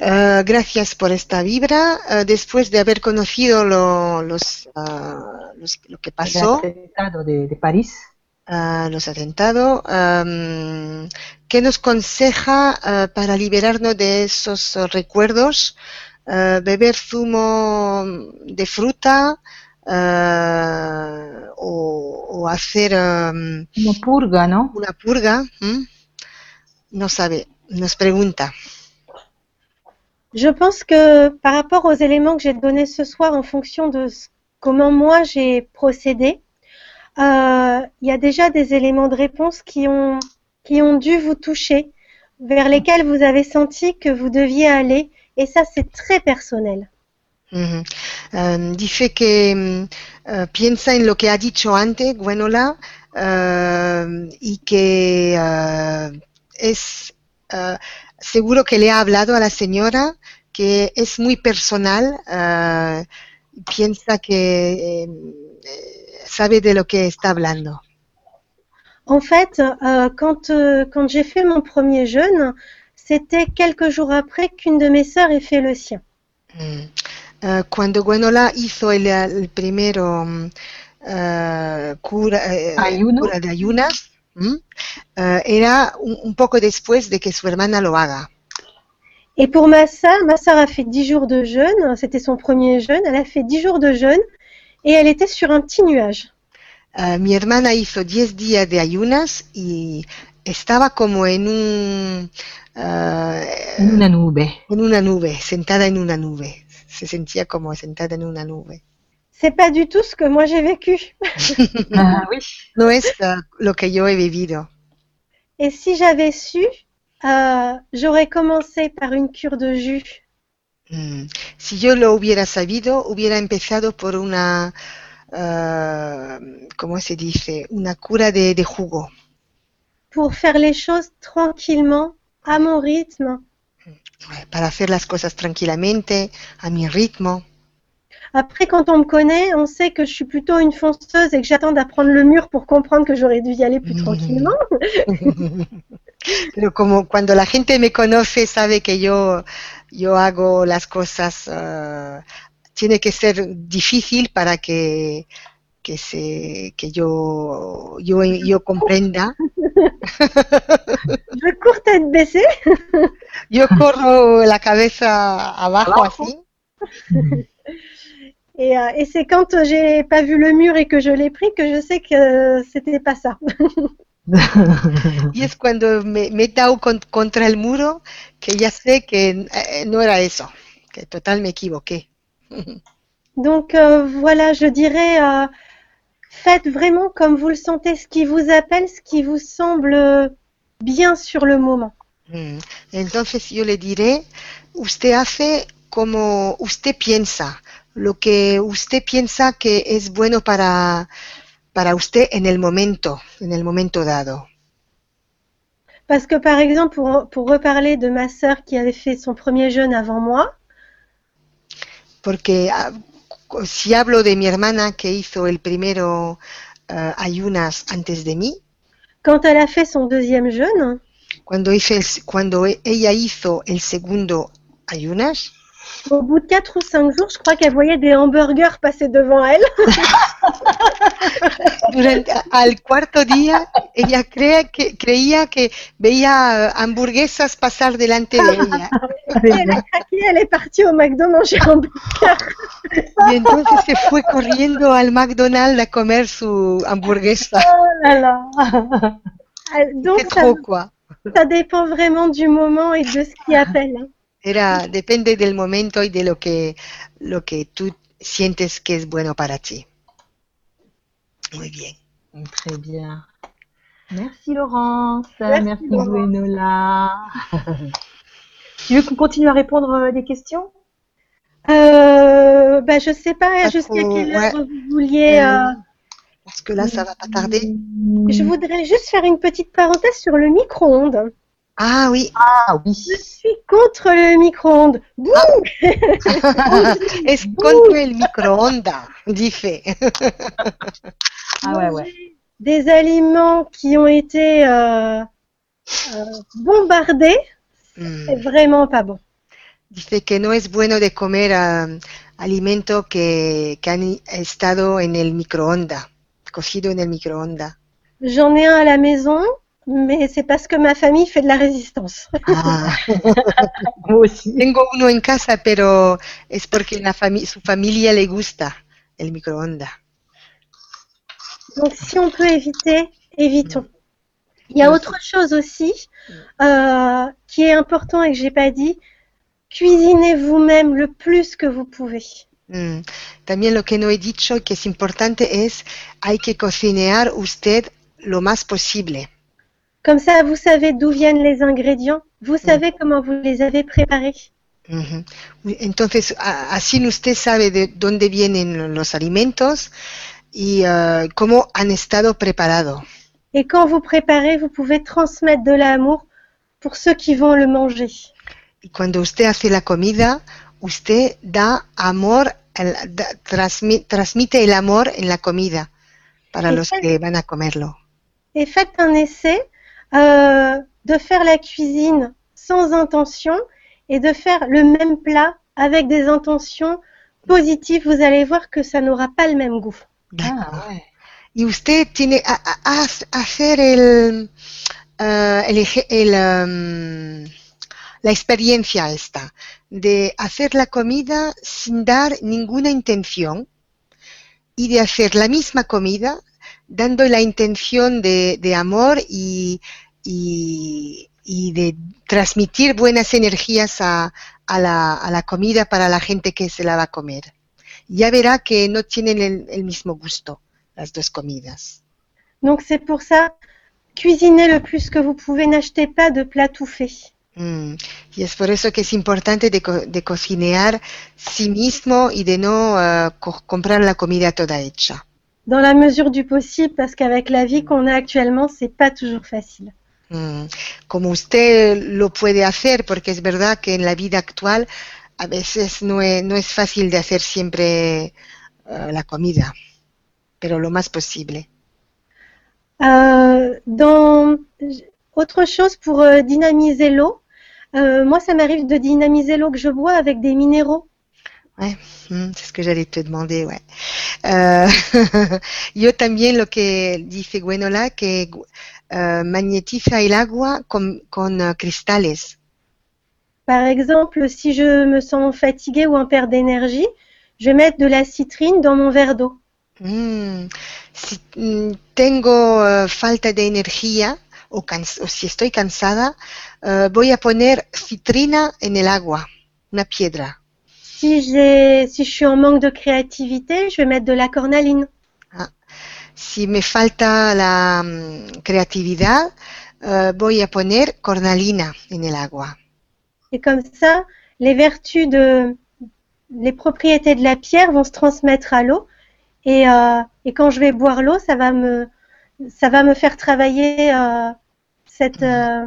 eh, gracias por esta vibra, eh, después de haber conocido lo, los, ah, los- lo que pasó, El atentado de, de París. ah, los atentados, ¿qué nos aconseja eh, para liberarnos de esos recuerdos? Beber zumo de fruta o, o hacer... em, Una purga, ¿no? una purga, ¿m? no sabe, nos pregunta. Je pense que par rapport aux éléments que j'ai donnés ce soir en fonction de comment moi j'ai procédé, euh, il y a déjà des éléments de réponse qui ont, qui ont dû vous toucher, vers lesquels vous avez senti que vous deviez aller, et ça c'est très personnel. Ujú. Em, dice que mm, eh, piensa en lo que ha dicho antes, Gwenola, que eh, es eh, seguro que le ha hablado a la señora, que es muy personal, y piensa que eh, sabe de lo que está hablando. En fait, euh, quand, euh, quand j'ai fait mon premier jeûne, c'était quelques jours après qu'une de mes sœurs ait fait le sien. Mm. Cuando Gwenola hizo el, el primero cura, Ayuno? cura de ayunas, ¿m? Eh, era un, un poco después de que su hermana lo haga. Et pour ma sœur, ma sœur a fait 10 jours de jeûne, c'était son premier jeûne, elle a fait 10 jours de jeûne et elle était sur un petit nuage. Eh, mi hermana hizo 10 días de ayunas y estaba como en un eh, En una nube. en una nube, sentada en una nube. se sentía como sentada en una nube. C'est pas du tout ce que moi j'ai vécu. Ah oui. No es uh, lo que yo he vivido. Et si j'avais su, euh, j'aurais commencé par une cure de jus. Mm. Si yo lo hubiera sabido, hubiera empezado por una, uh, ¿cómo se dice? Una cura de, de jugo. pour faire les choses tranquillement, à mon rythme. Para hacer las cosas tranquilamente, a mi ritmo. Après, quand on me connaît, on sait que je suis plutôt une fonceuse et que j'attends d'apprendre le mur pour comprendre que j'aurais dû y aller plus tranquillement. Pero como cuando la gente me conoce sabe que yo, yo hago las cosas, ah, tiene que ser difícil para que, que, se, que yo, yo, yo comprenda. Je cours tête baissée. Yo corro la cabeza abajo Abajo. así. Et, euh, et c'est quand j'ai pas vu le mur et que je l'ai pris que je sais que c'était pas ça. Y es cuando me, me he dado con- contra el muro que ya sé que eh, no era eso, que total me equivoqué. Donc euh, voilà, je dirais, euh, faites vraiment comme vous le sentez, ce qui vous appelle, ce qui vous semble bien sur le moment. Mm. Entonces yo le diré, usted hace como usted piensa, lo que usted piensa que es bueno para, para usted en el momento, en el momento dado. Parce que par exemple, pour, pour reparler de ma sœur qui avait fait son premier jeûne avant moi, Porque ah, si hablo de mi hermana que hizo el primero ah, ayunas antes de mí, quand elle a fait son deuxième jeûne, cuando, el cuando e- ella hizo el segundo ayunas, au bout de quatre ou cinq jours, je crois qu'elle voyait des hamburgers passer devant elle. Durante, al cuarto día, ella cree que, creía que veía eh, hamburguesas pasar delante de ella. elle a craqué, elle est partie au McDo manger un hamburger. Y entonces se fue corriendo al McDonald's a comer su hamburguesa. Oh là là. Donc ça, trop, quoi. ça dépend vraiment du moment et de ce qui appelle. hein. Era, depende del momento y de lo que, lo que tú sientes que es bueno para ti. Muy bien. Très bien. Merci Laurence. Merci, Merci. Gwenola. tu veux qu'on continue à répondre à des questions? Euh, bah, je sais pas Pas jusqu'à trop, quelle heure ouais. vous vouliez. Euh, euh, Parce que là, ça va pas tarder. Je voudrais juste faire une petite parenthèse sur le micro-ondes. Ah oui, Ah oui. Je suis contre le micro-ondes. Bouh es contra el microondas, dice. Ah ouais, ouais. Des aliments qui ont été euh, euh, bombardés, Mm. c'est vraiment pas bon. Dice que no es bueno de comer ah, alimento que, que han estado en el microondas, cocido en el microondas. J'en ai un à la maison, mais c'est parce que ma famille fait de la résistance. Ah, Moi aussi. tengo uno en casa, pero es porque la fami- su familia le gusta el microondas. Donc si on peut éviter, évitons. Il y a Mm. autre chose aussi euh, qui est important et que j'ai pas dit. Cuisinez vous-même le plus que vous pouvez. Mm. También lo que no he dicho que es importante es hay que cocinear usted lo más posible. Comme ça, vous savez d'où viennent les ingrédients. Vous savez comment vous les avez préparés. Ujú. Entonces, a- así usted sabe de dónde vienen los alimentos y ah, cómo han estado preparados. Et quand vous préparez, vous pouvez transmettre de l'amour pour ceux qui vont le manger. Y cuando usted hace la comida, usted da amor, el- da- transmi- transmite el amor en la comida para los que van a comerlo. Et faites un essai euh, de faire la cuisine sans intention et de faire le même plat avec des intentions positives. Vous allez voir que ça n'aura pas le même goût. Ah ouais. Y usted tiene a, hacer el, ah, el, el, am, la experiencia esta de hacer la comida sin dar ninguna intención y de hacer la misma comida dando la intención de, de amor y, y- y de transmitir buenas energías a, a la, a la comida para la gente que se la va a comer. Ya verá que no tienen el, el mismo gusto las dos comidas. Donc c'est pour ça, cuisinez le plus que vous pouvez, n'achetez pas de plats tout faits. Mm, Y es por eso que es importante de, co- de cocinar sí mismo y de no eh, co- comprar la comida toda hecha. Dans la mesure du possible, parce qu'avec la vie qu'on a actuellement, c'est pas toujours facile. Mm, Como usted lo puede hacer, porque es verdad que en la vida actual a veces no es, no es fácil de hacer siempre eh, la comida, pero lo más posible. Euh, dans autre chose pour euh, dynamiser l'eau, euh, moi ça m'arrive de dynamiser l'eau que je bois avec des minéraux. Mm, c'est ce que j'allais te demander, ouais. Eh, yo también lo que dice Gwenola, que eh, magnetiza el agua con, con eh, cristales. Par exemple, si je me sens fatiguée ou en perte d'énergie, je vais mettre de la citrine dans mon verre d'eau. Mm, si mm, tengo eh, falta de energía o, o si estoy cansada, eh, voy a poner citrina en el agua, una piedra. Si j'ai, si je suis en manque de créativité, je vais mettre de la cornaline. Si me falta la mm, creatividad, eh, voy a poner cornalina en el agua. Et comme ça, les vertus de, les propriétés de la pierre vont se transmettre à l'eau. Et, euh, et quand je vais boire l'eau, ça va me, ça va me faire travailler euh, cette, euh,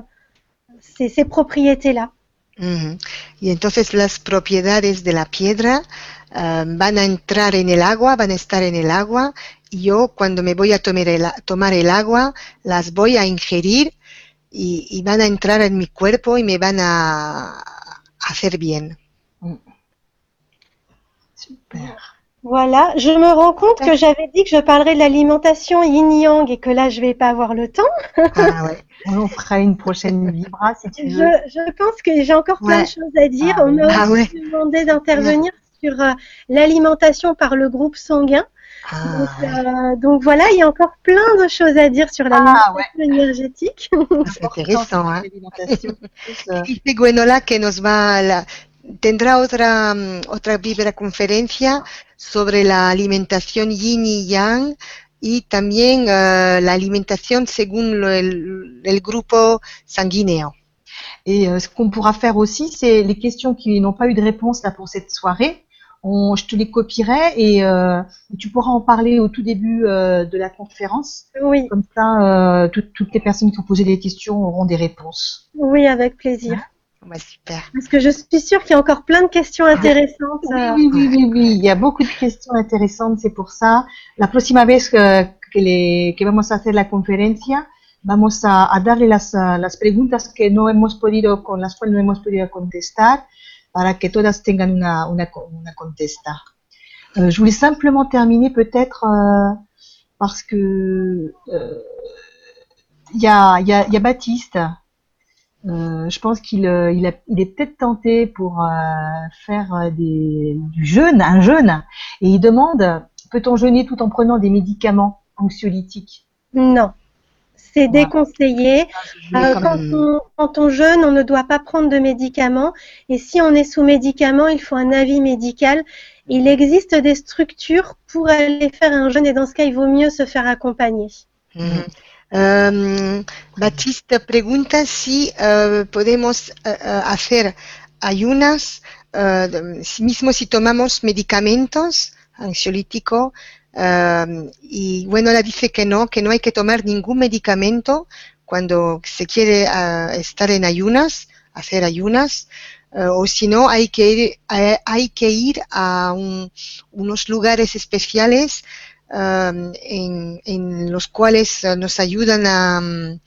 ces, ces propriétés-là. Y entonces las propiedades de la piedra eh, van a entrar en el agua, van a estar en el agua, y yo cuando me voy a tomar el, tomar el agua, las voy a ingerir y, y van a entrar en mi cuerpo y me van a hacer bien. Super. Voilà, je me rends compte que j'avais dit que je parlerais de l'alimentation yin-yang et que là, je vais pas avoir le temps. Ah, ouais. On fera une prochaine vibra si tu Je, veux. je pense que j'ai encore plein de choses à dire. Ah On m'a. Ah aussi demandé d'intervenir sur euh, l'alimentation par le groupe sanguin. Donc, Ah, ouais. euh, donc voilà, il y a encore plein de choses à dire sur l'alimentation énergétique. ¿eh? L'alimentation. Euh, Dice Gwenola que nos va la- tendrá otra otra vibra conferencia sobre la alimentación yin y yang y también eh, la alimentación según lo- el, el grupo sanguíneo. Et euh, ce qu'on pourra faire aussi, c'est les questions qui n'ont pas eu de réponse là pour cette soirée. On, je te les copierai et, euh, et tu pourras en parler au tout début euh, de la conférence. Oui, Comme ça, euh, toutes- toutes les personnes qui ont posé des questions auront des réponses. oui, avec plaisir. Ouais, super. Parce que je suis sûre qu'il y a encore plein de questions intéressantes. Oui, oui, oui, oui, oui. Il y a beaucoup de questions intéressantes, c'est pour ça. La próxima vez que, que, le- que vamos a hacer la conferencia, vamos a, a darle las, ah, las preguntas que no hemos podido, con las cuales no hemos podido contestar, para que todas tengan una, una, una contesta. Euh, je voulais simplement terminer peut-être euh, parce que euh, il y, a, il y, a, il y a Baptiste. Euh, je pense qu'il euh, il, a- il est peut-être tenté pour euh, faire des, du jeûne, un jeûne, et il demande peut-on jeûner tout en prenant des médicaments anxiolytiques? Non, c'est Voilà. déconseillé. Euh, quand même- on, quand on jeûne, on ne doit pas prendre de médicaments. Et si on est sous médicament, il faut un avis médical. Il existe des structures pour aller faire un jeûne et dans ce cas, il vaut mieux se faire accompagner. Ujú. Em, Batista pregunta si eh, podemos eh, eh, hacer ayunas, mismo si tomamos medicamentos ansiolítico, y bueno, la dice que no, que no hay que tomar ningún medicamento cuando se quiere eh, estar en ayunas, hacer ayunas, o si no, hay que ir, hay que ir a un- unos lugares especiales um, en, en los cuales eh, nos ayudan a, mm,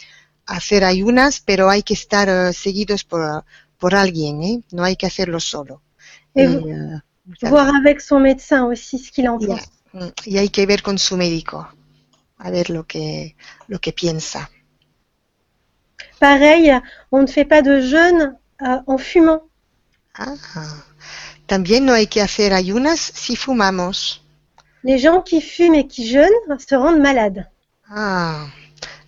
a hacer ayunas, pero hay que estar eh, seguidos por, por alguien, ¿eh? no hay que hacerlo solo. Et Y, eh, muchas Voir avec son médecin aussi ce qu'il en pense. mm, y hay que ver con su médico, a ver lo que, lo que piensa. Pareil, on ne fait pas de jeûne euh, en fumant. Ah, También no hay que hacer ayunas si fumamos. Les gens qui fument et qui jeûnent se rendent malades. Ah,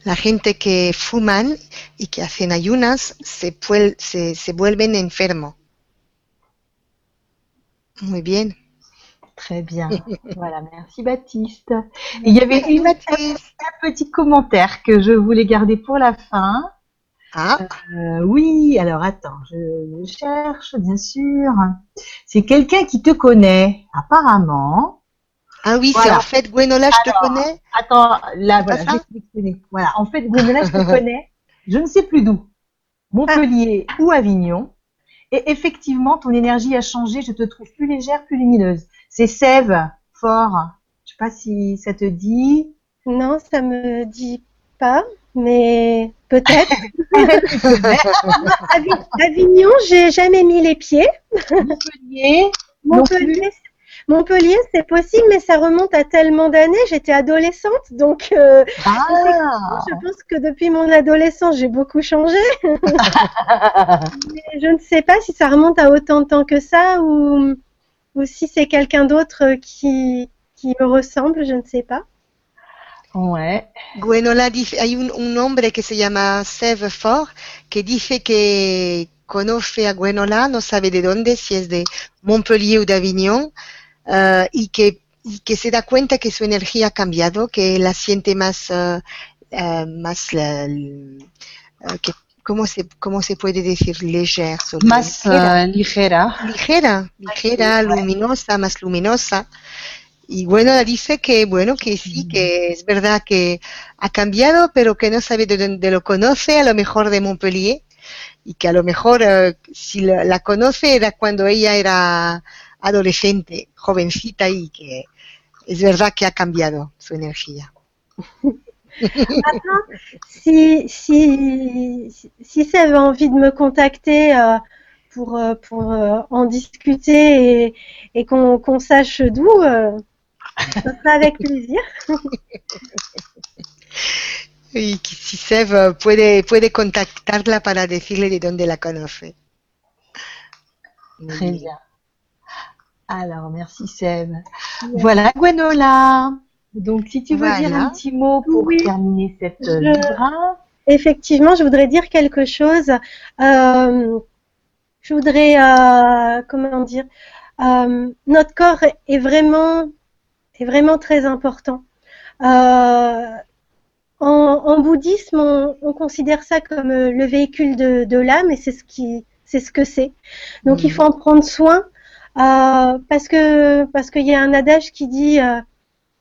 La gente que fuman y que hacen ayunas se, puel- se, se vuelven enfermos. Muy bien. Très bien. Voilà, merci Baptiste. Et il y avait une, un petit commentaire que je voulais garder pour la fin. Ah, Euh, oui, alors attends, je cherche, bien sûr. C'est quelqu'un qui te connaît, apparemment. Ah oui, c'est en fait, Gwenola, je te connais. Attends, là, voilà, ça je vais t'expliquer. Voilà, en fait, Gwenola, je te connais, je ne sais plus d'où. Montpellier ou Avignon. Et effectivement, ton énergie a changé, je te trouve plus légère, plus lumineuse. C'est Sève, fort. Je sais pas si ça te dit. Non, ça me dit pas, mais peut-être. Avi- Avignon, j'ai jamais mis les pieds. Montpellier. Montpellier, Montpellier, c'est possible, mais ça remonte à tellement d'années. J'étais adolescente, donc euh, Ah. je pense que depuis mon adolescence, j'ai beaucoup changé. Mais je ne sais pas si ça remonte à autant de temps que ça ou, ou si c'est quelqu'un d'autre qui, qui me ressemble, je ne sais pas. Ouais. Gwenola hay un, un hombre que se llama Seb Ford que dice que conoce a Gwenola, no sabe de dónde, si es de Montpellier o de Avignon, eh, y, que, y que se da cuenta que su energía ha cambiado, que la siente más, eh, eh, más que, ¿cómo, se, ¿cómo se puede decir? Sobre- Más ligera. ligera. ligera, ligera, luminosa, más luminosa. Y bueno, dice que bueno, que sí, que es verdad que ha cambiado, pero que no sabe de dónde lo conoce, a lo mejor de Montpellier, y que a lo mejor eh, si la, la conoce era cuando ella era adolescente, jovencita, y que es verdad que ha cambiado su energía. Maintenant, si, si, si ça avait envie de me contacter euh, pour, euh, pour euh, en discuter et, et qu'on qu'on sache d'où, euh, ce sera avec plaisir. Y si Seb puede, puede contactarla para decirle de dónde la conoce. Très bien. Alors, merci Seb. Voilà, Gwenola. Donc, si tu veux dire un petit mot pour Oui. terminer cette euh, Je-. Effectivement, je voudrais dire quelque chose. Euh, je voudrais, euh, comment dire, euh, notre corps est vraiment, est vraiment très important. Euh, en, en bouddhisme, on, on considère ça comme euh, le véhicule de, de l'âme et c'est ce qui, c'est ce que c'est. Donc, il faut en prendre soin euh, parce que parce qu'il y a un adage qui dit euh,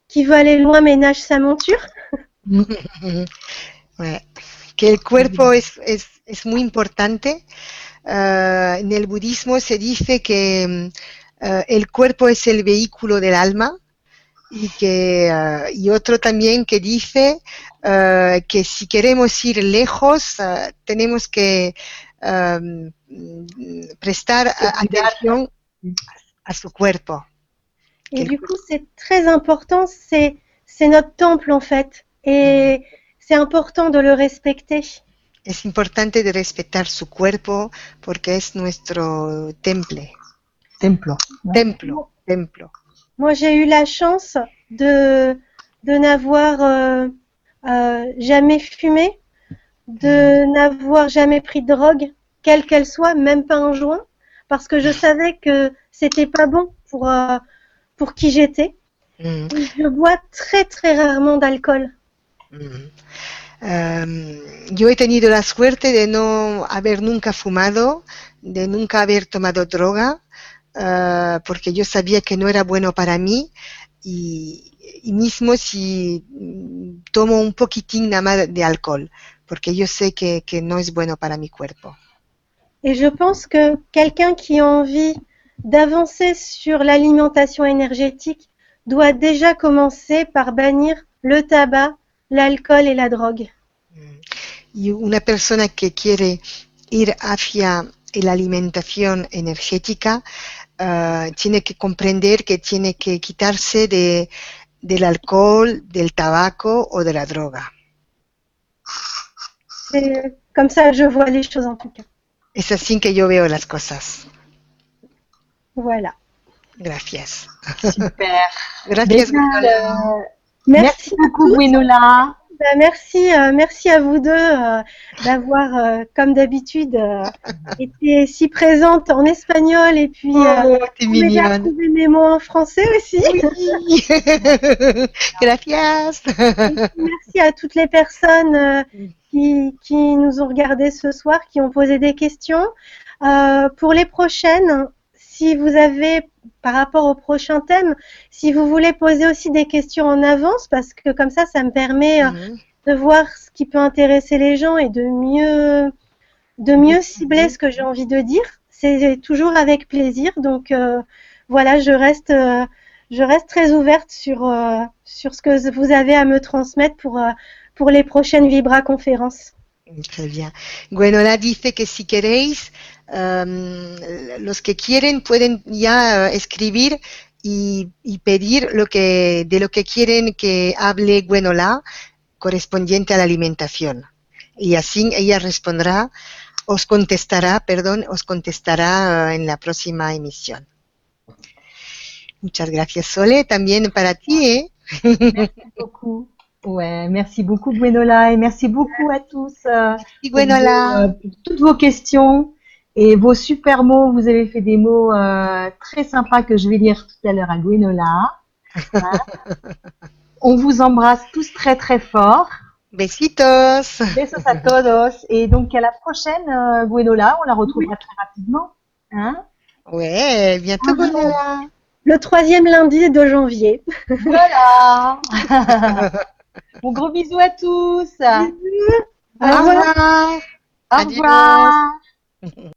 qui veut aller loin ménage sa monture. Ouais. Que el cuerpo es, es, es muy importante. Eh, en el budismo se dice que eh, el cuerpo es el vehículo del alma y que eh, y otro también que dice eh, que si queremos ir lejos tenemos que prestar atención a su cuerpo. Et du coup, c'est très important, c'est c'est notre temple en fait. Et c'est important de le respecter. Es importante de respetar su cuerpo porque es nuestro temple, Templo. templo, templo. Moi, j'ai eu la chance de, de n'avoir euh, euh, jamais fumé, de n'avoir jamais pris de drogue, quelle qu'elle soit, même pas un joint, parce que je savais que c'était pas bon pour, euh, pour qui j'étais. Mm, Je bois très très rarement d'alcool. mm. Em, yo he tenido la suerte de no haber nunca fumado, de nunca haber tomado droga, eh, porque yo sabía que no era bueno para mí y, y mismo si tomo un poquitín nada más de alcohol, porque yo sé que, que no es bueno para mi cuerpo. Et je pense que quelqu'un qui a envie d'avancer sur l'alimentation énergétique doit déjà commencer par bannir le tabac, l'alcool et la drogue. Mm. Y una persona que quiere ir hacia la alimentación energética eh, tiene que comprender que tiene que quitarse de, del alcohol, del tabaco o de la droga. C'est comme ça je vois les choses en tout cas. Es así que yo veo las cosas. Voilà. Gracias. Super. Gracias. Euh, Merci, merci beaucoup, Gwenola. Bah, merci, euh, merci à vous deux euh, d'avoir, euh, comme d'habitude, euh, été si présente en espagnol et puis Oh, approuvé mes mots en français aussi. Oui. Gracias. Merci à toutes les personnes euh, qui, qui nous ont regardés ce soir, qui ont posé des questions. Euh, pour les prochaines, si vous avez, par rapport au prochain thème, si vous voulez poser aussi des questions en avance, parce que comme ça, ça me permet euh, Mhm. de voir ce qui peut intéresser les gens et de mieux, de mieux cibler ce que j'ai envie de dire. C'est toujours avec plaisir. Donc euh, voilà, je reste, je reste très ouverte sur, sur ce que vous avez à me transmettre pour, pour les prochaines Vibra conférences. Très bien. Gwenola dice que si queréis, em, los que quieren pueden ya eh, escribir y, y pedir lo que, de lo que quieren que hable Gwenola correspondiente a la alimentación. Y así ella respondrá, os contestará, perdón, os contestará eh, en la próxima emisión. Muchas gracias, Sole. También para ti, ¿eh? beaucoup. Ouais, merci beaucoup Gwenola et merci beaucoup à tous euh, Y Gwenola. pour, pour toutes vos questions et vos super mots. Vous avez fait des mots euh, très sympas que je vais lire tout à l'heure à Gwenola. On vous embrasse tous très très fort. Besitos. Besos a todos. Et donc à la prochaine euh, Gwenola, on la retrouvera très rapidement. Hein Ouais, bientôt Ah, Gwenola. Le troisième lundi de janvier. voilà. bon gros bisous à tous. Au Au revoir. revoir. Au revoir.